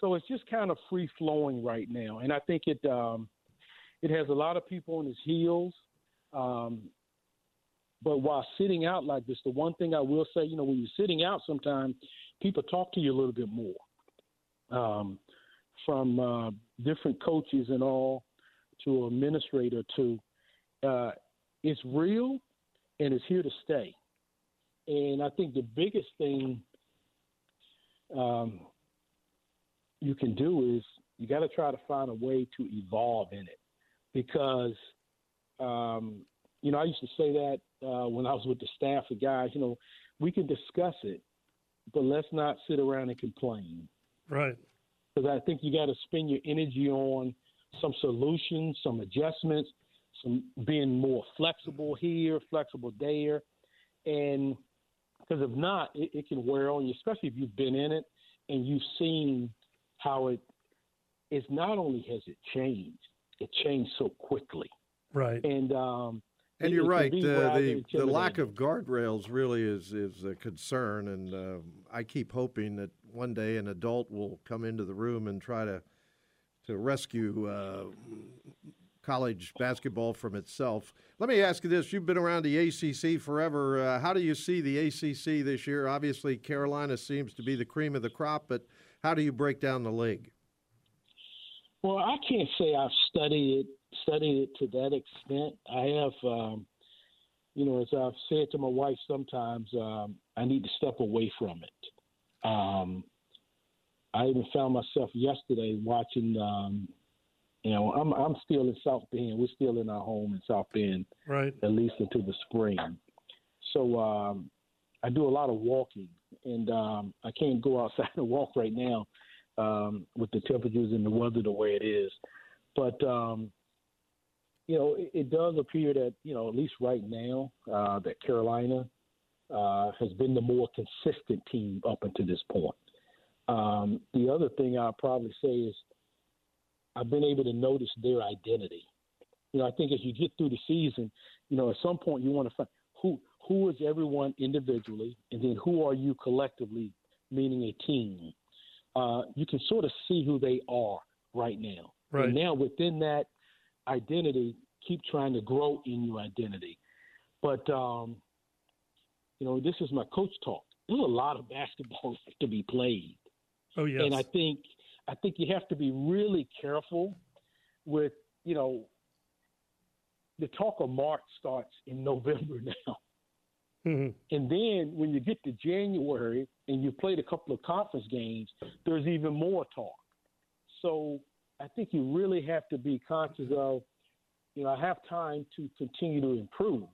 So it's just kind of free flowing right now. And I think it um, it has a lot of people on its heels. Um, but while sitting out like this, the one thing I will say, you know, when you're sitting out, sometimes people talk to you a little bit more. Um, from uh, different coaches and all to administrator to uh, it's real and it's here to stay. And I think the biggest thing um, you can do is you got to try to find a way to evolve in it because um, you know I used to say that uh, when I was with the staff of guys. You know, we can discuss it, but let's not sit around and complain Right. because I think you got to spend your energy on some solutions, some adjustments, some being more flexible here, flexible there, and because if not, it, it can wear on you, especially if you've been in it and you've seen how it is. Not only has it changed, it changed so quickly, Right. and um, And you're right. be Uh, the the lack of guardrails really is is a concern, and uh, I keep hoping that one day an adult will come into the room and try to to rescue uh, college basketball from itself. Let me ask you this: You've been around the ACC forever. Uh, how do you see the ACC this year? Obviously, Carolina seems to be the cream of the crop, but how do you break down the league? Well, I can't say I've studied it studied it to that extent. I have, um, you know, as I've said to my wife sometimes, um, I need to step away from it. Um, I even found myself yesterday watching. You know, I'm I'm still in South Bend. We're still in our home in South Bend, Right. at least until the spring. So um, I do a lot of walking, and um, I can't go outside and walk right now um, with the temperatures and the weather the way it is. But um, you know, it, it does appear that you know, at least right now, uh, that Carolina uh, has been the more consistent team up until this point. Um, the other thing I'll probably say is I've been able to notice their identity. You know, I think as you get through the season, you know, at some point you want to find who who is everyone individually, and then who are you collectively, meaning a team. Uh, you can sort of see who they are right now. Right. And now within that identity, keep trying to grow in your identity. But um, you know, this is my coach talk. There's a lot of basketball to be played. Oh yes. And I think I think you have to be really careful with you know the talk of March starts in November now. Mm-hmm. And then when you get to January and you played a couple of conference games, there's even more talk. So I think you really have to be conscious of, you know, I have time to continue to improve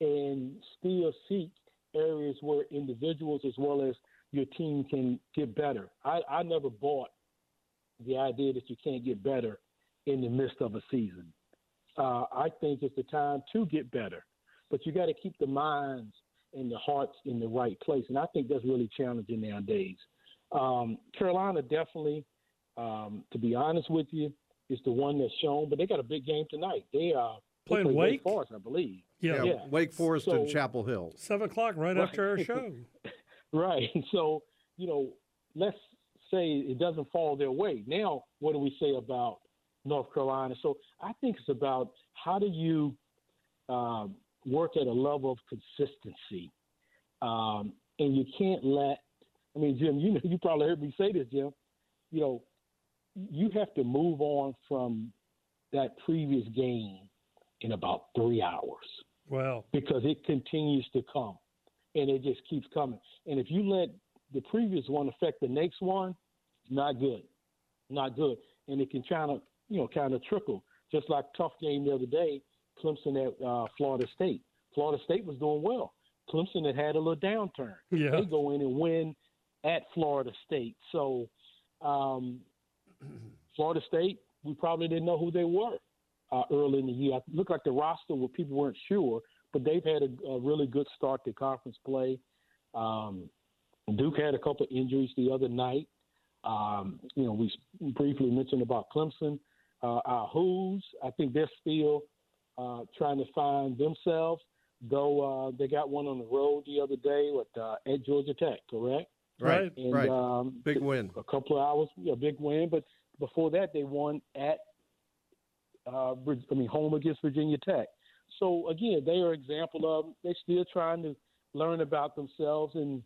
and still seek areas where individuals as well as your team can get better. I, I never bought the idea that you can't get better in the midst of a season. Uh, I think it's the time to get better, but you got to keep the minds and the hearts in the right place, and I think that's really challenging nowadays. Um, Carolina definitely, um, to be honest with you, is the one that's shown, but they got a big game tonight. They are Playing they play Wake? Forest, I believe. Yeah. Yeah, Wake Forest and Chapel Hill. Seven o'clock, right, Right. after our show. Right. So, you know, let's say it doesn't fall their way. Now, what do we say about North Carolina? So I think it's about how do you um, work at a level of consistency. Um, and you can't let, I mean, Jim, you know, you probably heard me say this, Jim. You know, you have to move on from that previous game in about three hours Well, because it continues to come and it just keeps coming. And if you let the previous one affect the next one, not good, not good. And it can kind of, you know, kind of trickle. Just like tough game the other day, Clemson at uh, Florida State. Florida State was doing well. Clemson had had a little downturn. Yeah. They go in and win at Florida State. So um, Florida State, we probably didn't know who they were uh, early in the year. It looked like the roster where people weren't sure, but they've had a, a really good start to conference play. Um, Duke had a couple injuries the other night. Um, you know, we briefly mentioned about Clemson. Uh, our Hoos, I think they're still uh, trying to find themselves, though uh, they got one on the road the other day with uh, at Georgia Tech, correct? Right, And, right. Um, Big win. A couple of hours, yeah, big win. But before that, they won at, uh, I mean, home against Virginia Tech. So again, they are example of they're still trying to learn about themselves, and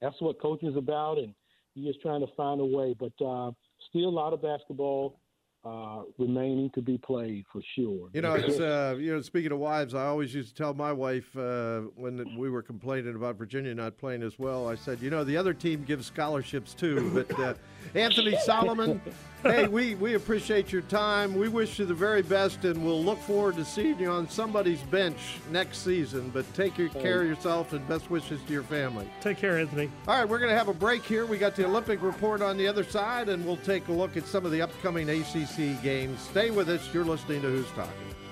that's what coaching is about. And you're just trying to find a way. But uh, still, a lot of basketball uh, remaining to be played for sure. You know, it's uh, you know. Speaking of wives, I always used to tell my wife uh, when we were complaining about Virginia not playing as well. I said, you know, the other team gives scholarships too. But uh, Anthony Solomon, hey, we we appreciate your time. We wish you the very best, and we'll look forward to seeing you on somebody's bench next season. But take your care of yourself, and best wishes to your family. Take care, Anthony. All right, we're going to have a break here. We got the Olympic report on the other side, and we'll take a look at some of the upcoming ACC games. Stay with us. You're listening to Hoos Talking.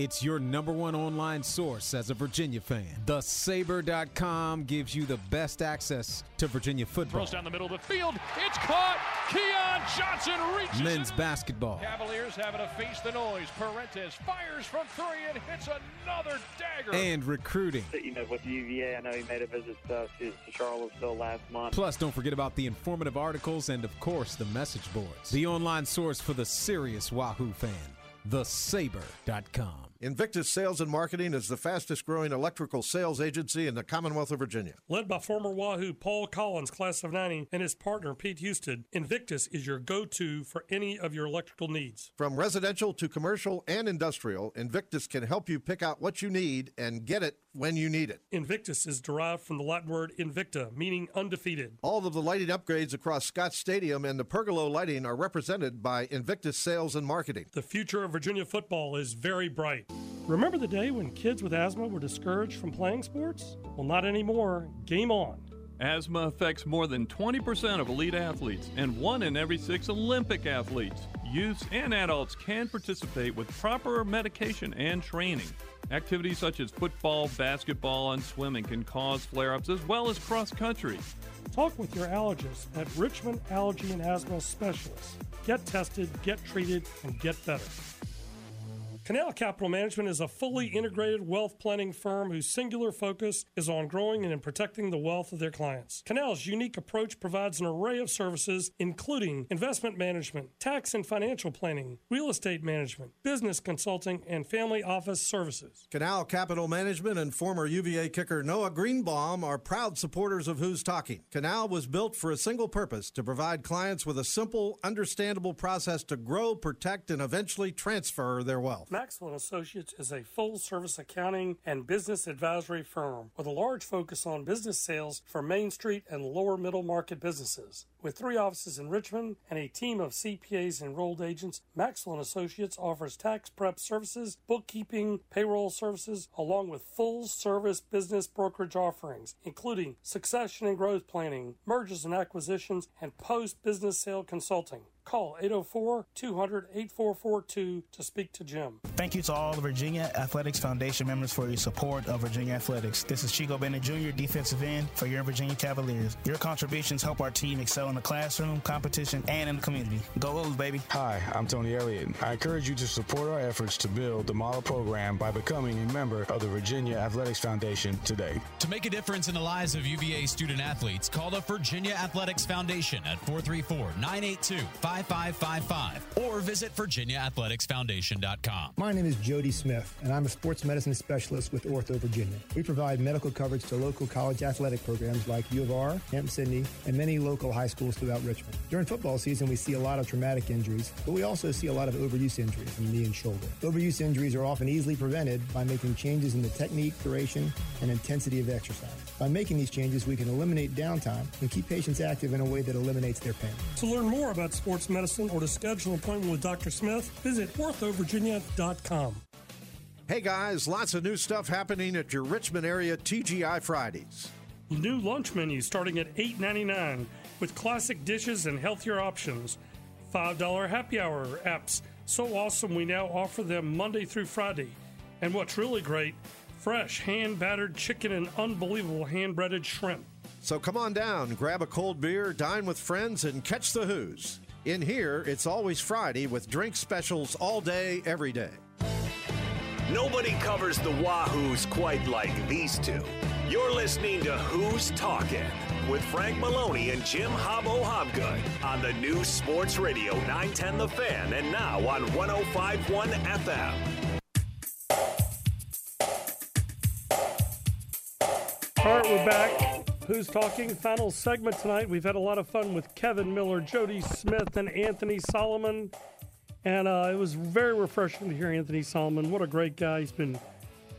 It's your number one online source as a Virginia fan. TheSabre.com gives you the best access to Virginia football, Throws down the middle of the field. It's caught. Keon Johnson reaches men's it. basketball, Cavaliers having to face the noise. Parentes fires from three and hits another dagger. and recruiting. You know, with UVA, I know he made a visit uh, to, to Charlottesville last month. Plus, don't forget about the informative articles and, of course, the message boards. The online source for the serious Wahoo fan. TheSabre.com. Invictus Sales and Marketing is the fastest growing electrical sales agency in the Commonwealth of Virginia. Led by former Wahoo Paul Collins, class of 90, and his partner Pete Houston, Invictus is your go to for any of your electrical needs. From residential to commercial and industrial, Invictus can help you pick out what you need and get it when you need it. Invictus is derived from the Latin word invicta, meaning undefeated. All of the lighting upgrades across Scott Stadium and the pergola lighting are represented by Invictus Sales and Marketing. The future of Virginia football is very bright. Remember the day when kids with asthma were discouraged from playing sports? Well, not anymore. Game on. Asthma affects more than 20% of elite athletes and one in every six Olympic athletes. Youths and adults can participate with proper medication and training. Activities such as football, basketball, and swimming can cause flare ups as well as cross country. Talk with your allergist at Richmond Allergy and Asthma Specialists. Get tested, get treated, and get better. Canal Capital Management is a fully integrated wealth planning firm whose singular focus is on growing and in protecting the wealth of their clients. Canal's unique approach provides an array of services, including investment management, tax and financial planning, real estate management, business consulting, and family office services. Canal Capital Management and former UVA kicker Noah Greenbaum are proud supporters of Hoos Talking. Canal was built for a single purpose to provide clients with a simple, understandable process to grow, protect, and eventually transfer their wealth. Maxwell Associates is a full-service accounting and business advisory firm with a large focus on business sales for Main Street and lower middle market businesses. With three offices in Richmond and a team of CPAs and enrolled agents, Maxwell Associates offers tax prep services, bookkeeping, payroll services, along with full-service business brokerage offerings, including succession and growth planning, mergers and acquisitions, and post-business sale consulting. Call 804 200 8442 to speak to Jim. Thank you to all the Virginia Athletics Foundation members for your support of Virginia Athletics. This is Chico Bennett Jr., defensive end for your Virginia Cavaliers. Your contributions help our team excel in the classroom, competition, and in the community. Go Wolves, baby. Hi, I'm Tony Elliott. I encourage you to support our efforts to build the model program by becoming a member of the Virginia Athletics Foundation today. To make a difference in the lives of UVA student athletes, call the Virginia Athletics Foundation at 434 982 5555 or visit VirginiaAthleticsFoundation.com. My name is Jody Smith, and I'm a sports medicine specialist with Ortho Virginia. We provide medical coverage to local college athletic programs like U of R, Hampden-Sydney, and many local high schools throughout Richmond. During football season, we see a lot of traumatic injuries, but we also see a lot of overuse injuries from knee and shoulder. Overuse injuries are often easily prevented by making changes in the technique, duration, and intensity of exercise. By making these changes, we can eliminate downtime and keep patients active in a way that eliminates their pain. To learn more about sports medicine or to schedule an appointment with Dr. Smith, visit orthovirginia.com. Hey guys, lots of new stuff happening at your Richmond area TGI Fridays. New lunch menu starting at $8.99 with classic dishes and healthier options. $5 happy hour apps. So awesome we now offer them Monday through Friday. And what's really great, fresh hand battered chicken and unbelievable hand breaded shrimp. So come on down, grab a cold beer, dine with friends, and catch the Hoos. In here, it's always Friday with drink specials all day, every day. Nobody covers the Wahoos quite like these two. You're listening to Hoos Talking with Frank Maloney and Jim Hobbo Hobgood on the new Sports Radio 910 The Fan and now on 1051 FM. All right, we're back. Hoos talking? Final segment tonight. We've had a lot of fun with Kevin Miller, Jody Smith, and Anthony Solomon. And uh, it was very refreshing to hear Anthony Solomon. What a great guy. He's been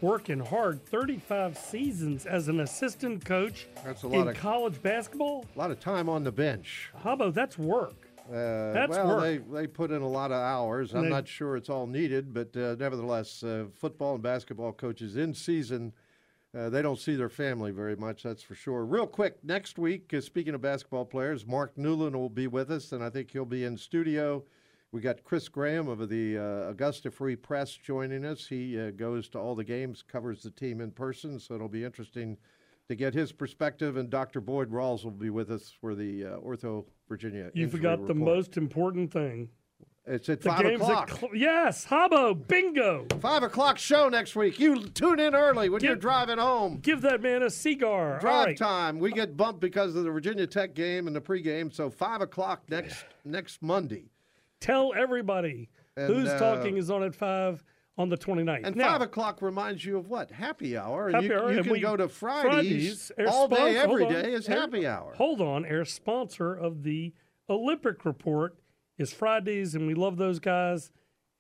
working hard 35 seasons as an assistant coach That's a lot in of- college basketball. A lot of time on the bench. How about that's work? Uh, That's well, work. they they put in a lot of hours. I'm They- not sure it's all needed, but uh, nevertheless, uh, football and basketball coaches in season, uh, they don't see their family very much. That's for sure. Real quick, next week, uh, speaking of basketball players, Mark Newland will be with us, and I think he'll be in studio. We got Chris Graham of the uh, Augusta Free Press joining us. He uh, goes to all the games, covers the team in person, so it'll be interesting to get his perspective. And Dr. Boyd Rawls will be with us for the uh, Ortho Virginia. You forgot the most important thing. It's at The five game's at o'clock. cl- yes, Hobbo, bingo. Five o'clock show next week. You tune in early when you're driving home. Give that man a cigar. Drive right. time. We get bumped because of the Virginia Tech game and the pregame. So five o'clock next next Monday. Tell everybody And, Hoos uh, talking is on at 5 on the 29th. And now, five o'clock reminds you of what? Happy hour. Happy you, hour, you and can we- go to Fridays, air all day, sponsor- every on, day is happy hour. Hold on, air sponsor of the Olympic report is Fridays, and we love those guys,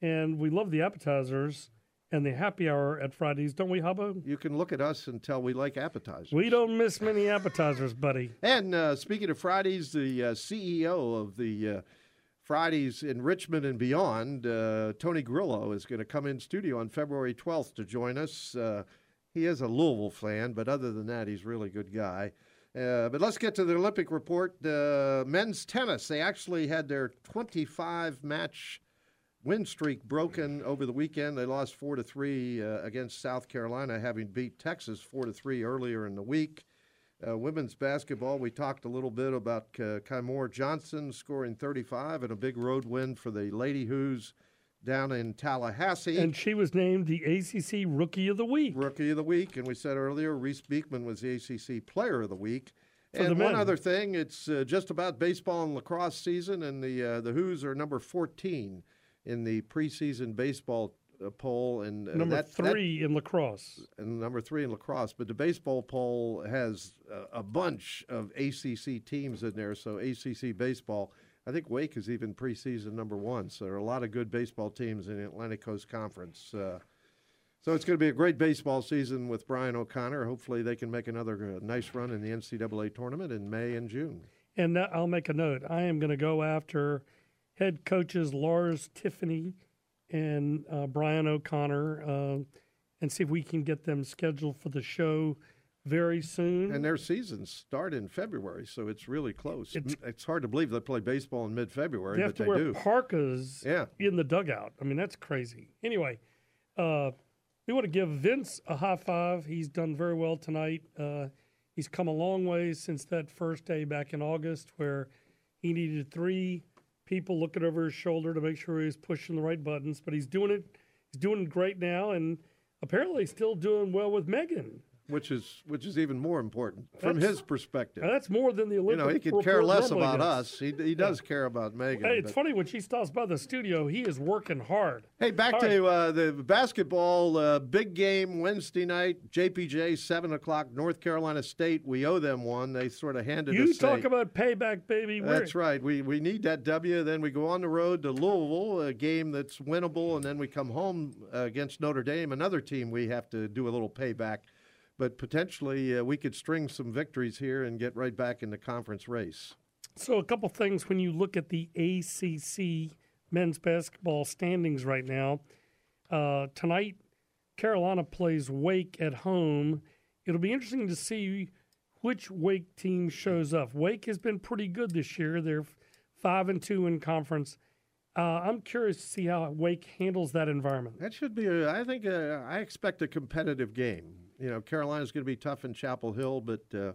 and we love the appetizers and the happy hour at Fridays, don't we, Hobbo? You can look at us and tell we like appetizers. We don't miss many appetizers, buddy. And uh, speaking of Fridays, the uh, CEO of the uh, Fridays in Richmond and beyond, uh, Tony Grillo, is going to come in studio on February 12th to join us. Uh, he is a Louisville fan, but other than that, he's a really good guy. Uh, but let's get to the Olympic report. Uh, men's tennis, they actually had their 25 match win streak broken over the weekend. They lost four to three uh, against South Carolina, having beat Texas four to three earlier in the week. Uh, women's basketball, we talked a little bit about uh, Kymora Johnson scoring 35 and a big road win for the Lady Hoos. Down in Tallahassee. And she was named the ACC Rookie of the Week. Rookie of the Week. And we said earlier, Reece Beekman was the ACC Player of the Week. For the and one other thing, it's uh, just about baseball and lacrosse season, and the uh, the Hoos are number 14 in the preseason baseball uh, poll, and uh, Number that, that- three in lacrosse. and number three in lacrosse. But the baseball poll has a bunch of ACC teams in there. So ACC baseball, I think Wake is even preseason number one. So there are a lot of good baseball teams in the Atlantic Coast Conference. Uh, so it's going to be a great baseball season with Brian O'Connor. Hopefully they can make another uh, nice run in the NCAA tournament in May and June. And that, I'll make a note. I am going to go after head coaches Lars Tiffany and uh, Brian O'Connor uh, and see if we can get them scheduled for the show very soon. And their seasons start in February, so it's really close. It's, hard to believe they play baseball in mid-February, they have but to they wear do. parkas Yeah. in the dugout. I mean, that's crazy. Anyway, uh, we want to give Vince a high five. He's done very well tonight. Uh, he's come a long way since that first day back in August where he needed three people looking over his shoulder to make sure he was pushing the right buttons. But he's doing it. He's doing great now, and apparently still doing well with Megan. Which is which is even more important from That's- his perspective. That's more than the Olympics. you know, he could care less about us. He, he does care about Megan. Hey, it's but- funny when she stops by the studio, he is working hard. Hey, back All to right. uh, the basketball uh, big game Wednesday night. JPJ seven o'clock. North Carolina State. We owe them one. They sort of handed You us. You talk a- about payback, baby. We're- That's right. We we need that W. Then we go on the road to Louisville, a game that's winnable, and then we come home uh, against Notre Dame, another team we have to do a little payback. But potentially, uh, we could string some victories here and get right back in the conference race. So, a couple things when you look at the ACC men's basketball standings right now. Uh, tonight, Carolina plays Wake at home. It'll be interesting to see which Wake team shows up. Wake has been pretty good this year. They're five and two in conference. Uh, I'm curious to see how Wake handles that environment. That should be, a, I think, uh, I expect a competitive game. You know, Carolina's going to be tough in Chapel Hill, but uh,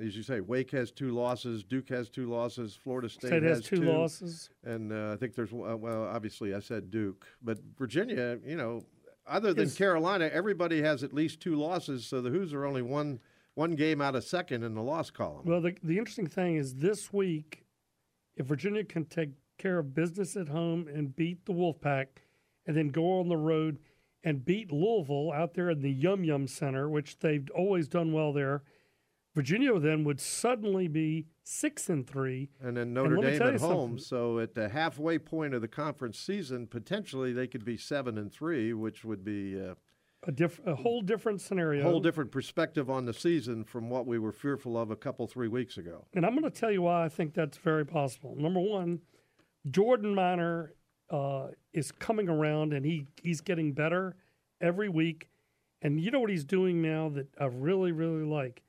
as you say, Wake has two losses, Duke has two losses, Florida State, State has two losses. and uh, I think there's uh, well, obviously I said Duke, but Virginia, you know, other than Is- Carolina, everybody has at least two losses. So the Hoos are only one one game out of second in the loss column. Well, the, the interesting thing is this week, if Virginia can take care of business at home and beat the Wolfpack, and then go on the road and beat Louisville out there in the Yum Yum Center, which they've always done well there, Virginia then would suddenly be six and three. And then Notre me Dame at you something. home. So at the halfway point of the conference season, potentially they could be seven and three, which would be uh, A, diff- a whole different scenario, a whole different perspective on the season from what we were fearful of a couple three weeks ago. And I'm going to tell you why I think that's very possible. Number one, Jordan Minor uh, is coming around and he, he's getting better every week. And you know what he's doing now that I really, really like?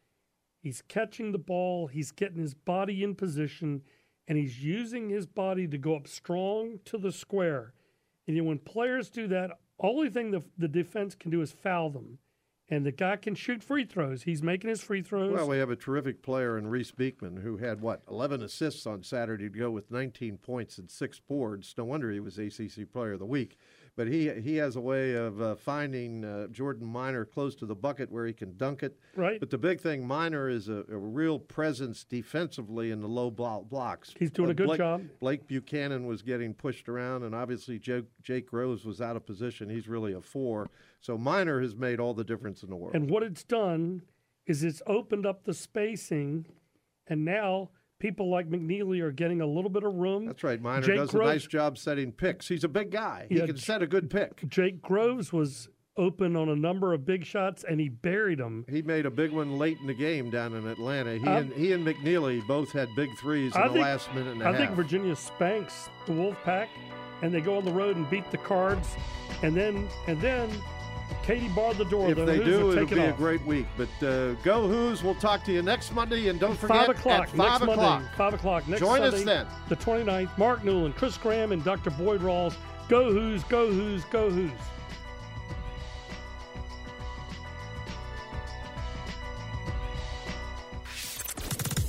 He's catching the ball, he's getting his body in position, and he's using his body to go up strong to the square. And you know, when players do that, only thing the, the defense can do is foul them. And the guy can shoot free throws. He's making his free throws. Well, we have a terrific player in Reece Beekman who had what 11 assists on Saturday to go with 19 points and six boards. No wonder he was ACC Player of the Week. But he he has a way of uh, finding uh, Jordan Minor close to the bucket where he can dunk it. Right. But the big thing, Minor is a, a real presence defensively in the low blo- blocks. He's doing Uh, a good Blake, job. Blake Buchanan was getting pushed around, and obviously Jake, Jake Groves was out of position. He's really a four. So Minor has made all the difference in the world. And what it's done is it's opened up the spacing, and now people like McKneely are getting a little bit of room. That's right. Minor Jake does Groves, a nice job setting picks. He's a big guy. He Yeah, can set a good pick. Jake Groves was open on a number of big shots, and he buried them. He made a big one late in the game down in Atlanta. He Um, and he and McKneely both had big threes in I the think, last minute and a I half. I think Virginia spanks the Wolfpack, and they go on the road and beat the Cards, and then and then Katie barred the door. if the they Hoos do, are it'll taking be a great week. But uh, go Hoos! We'll talk to you next Monday, and don't forget Five o'clock at five next o'clock. Monday. Five o'clock next Join us then. The 29th. Mark Newland, Chris Graham, and Dr. Boyd Rawls. Go Hoos, go Hoos, go Hoos.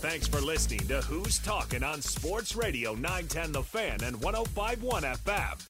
Thanks for listening to Hoos Talking on Sports Radio 910 The Fan and 1051 FM.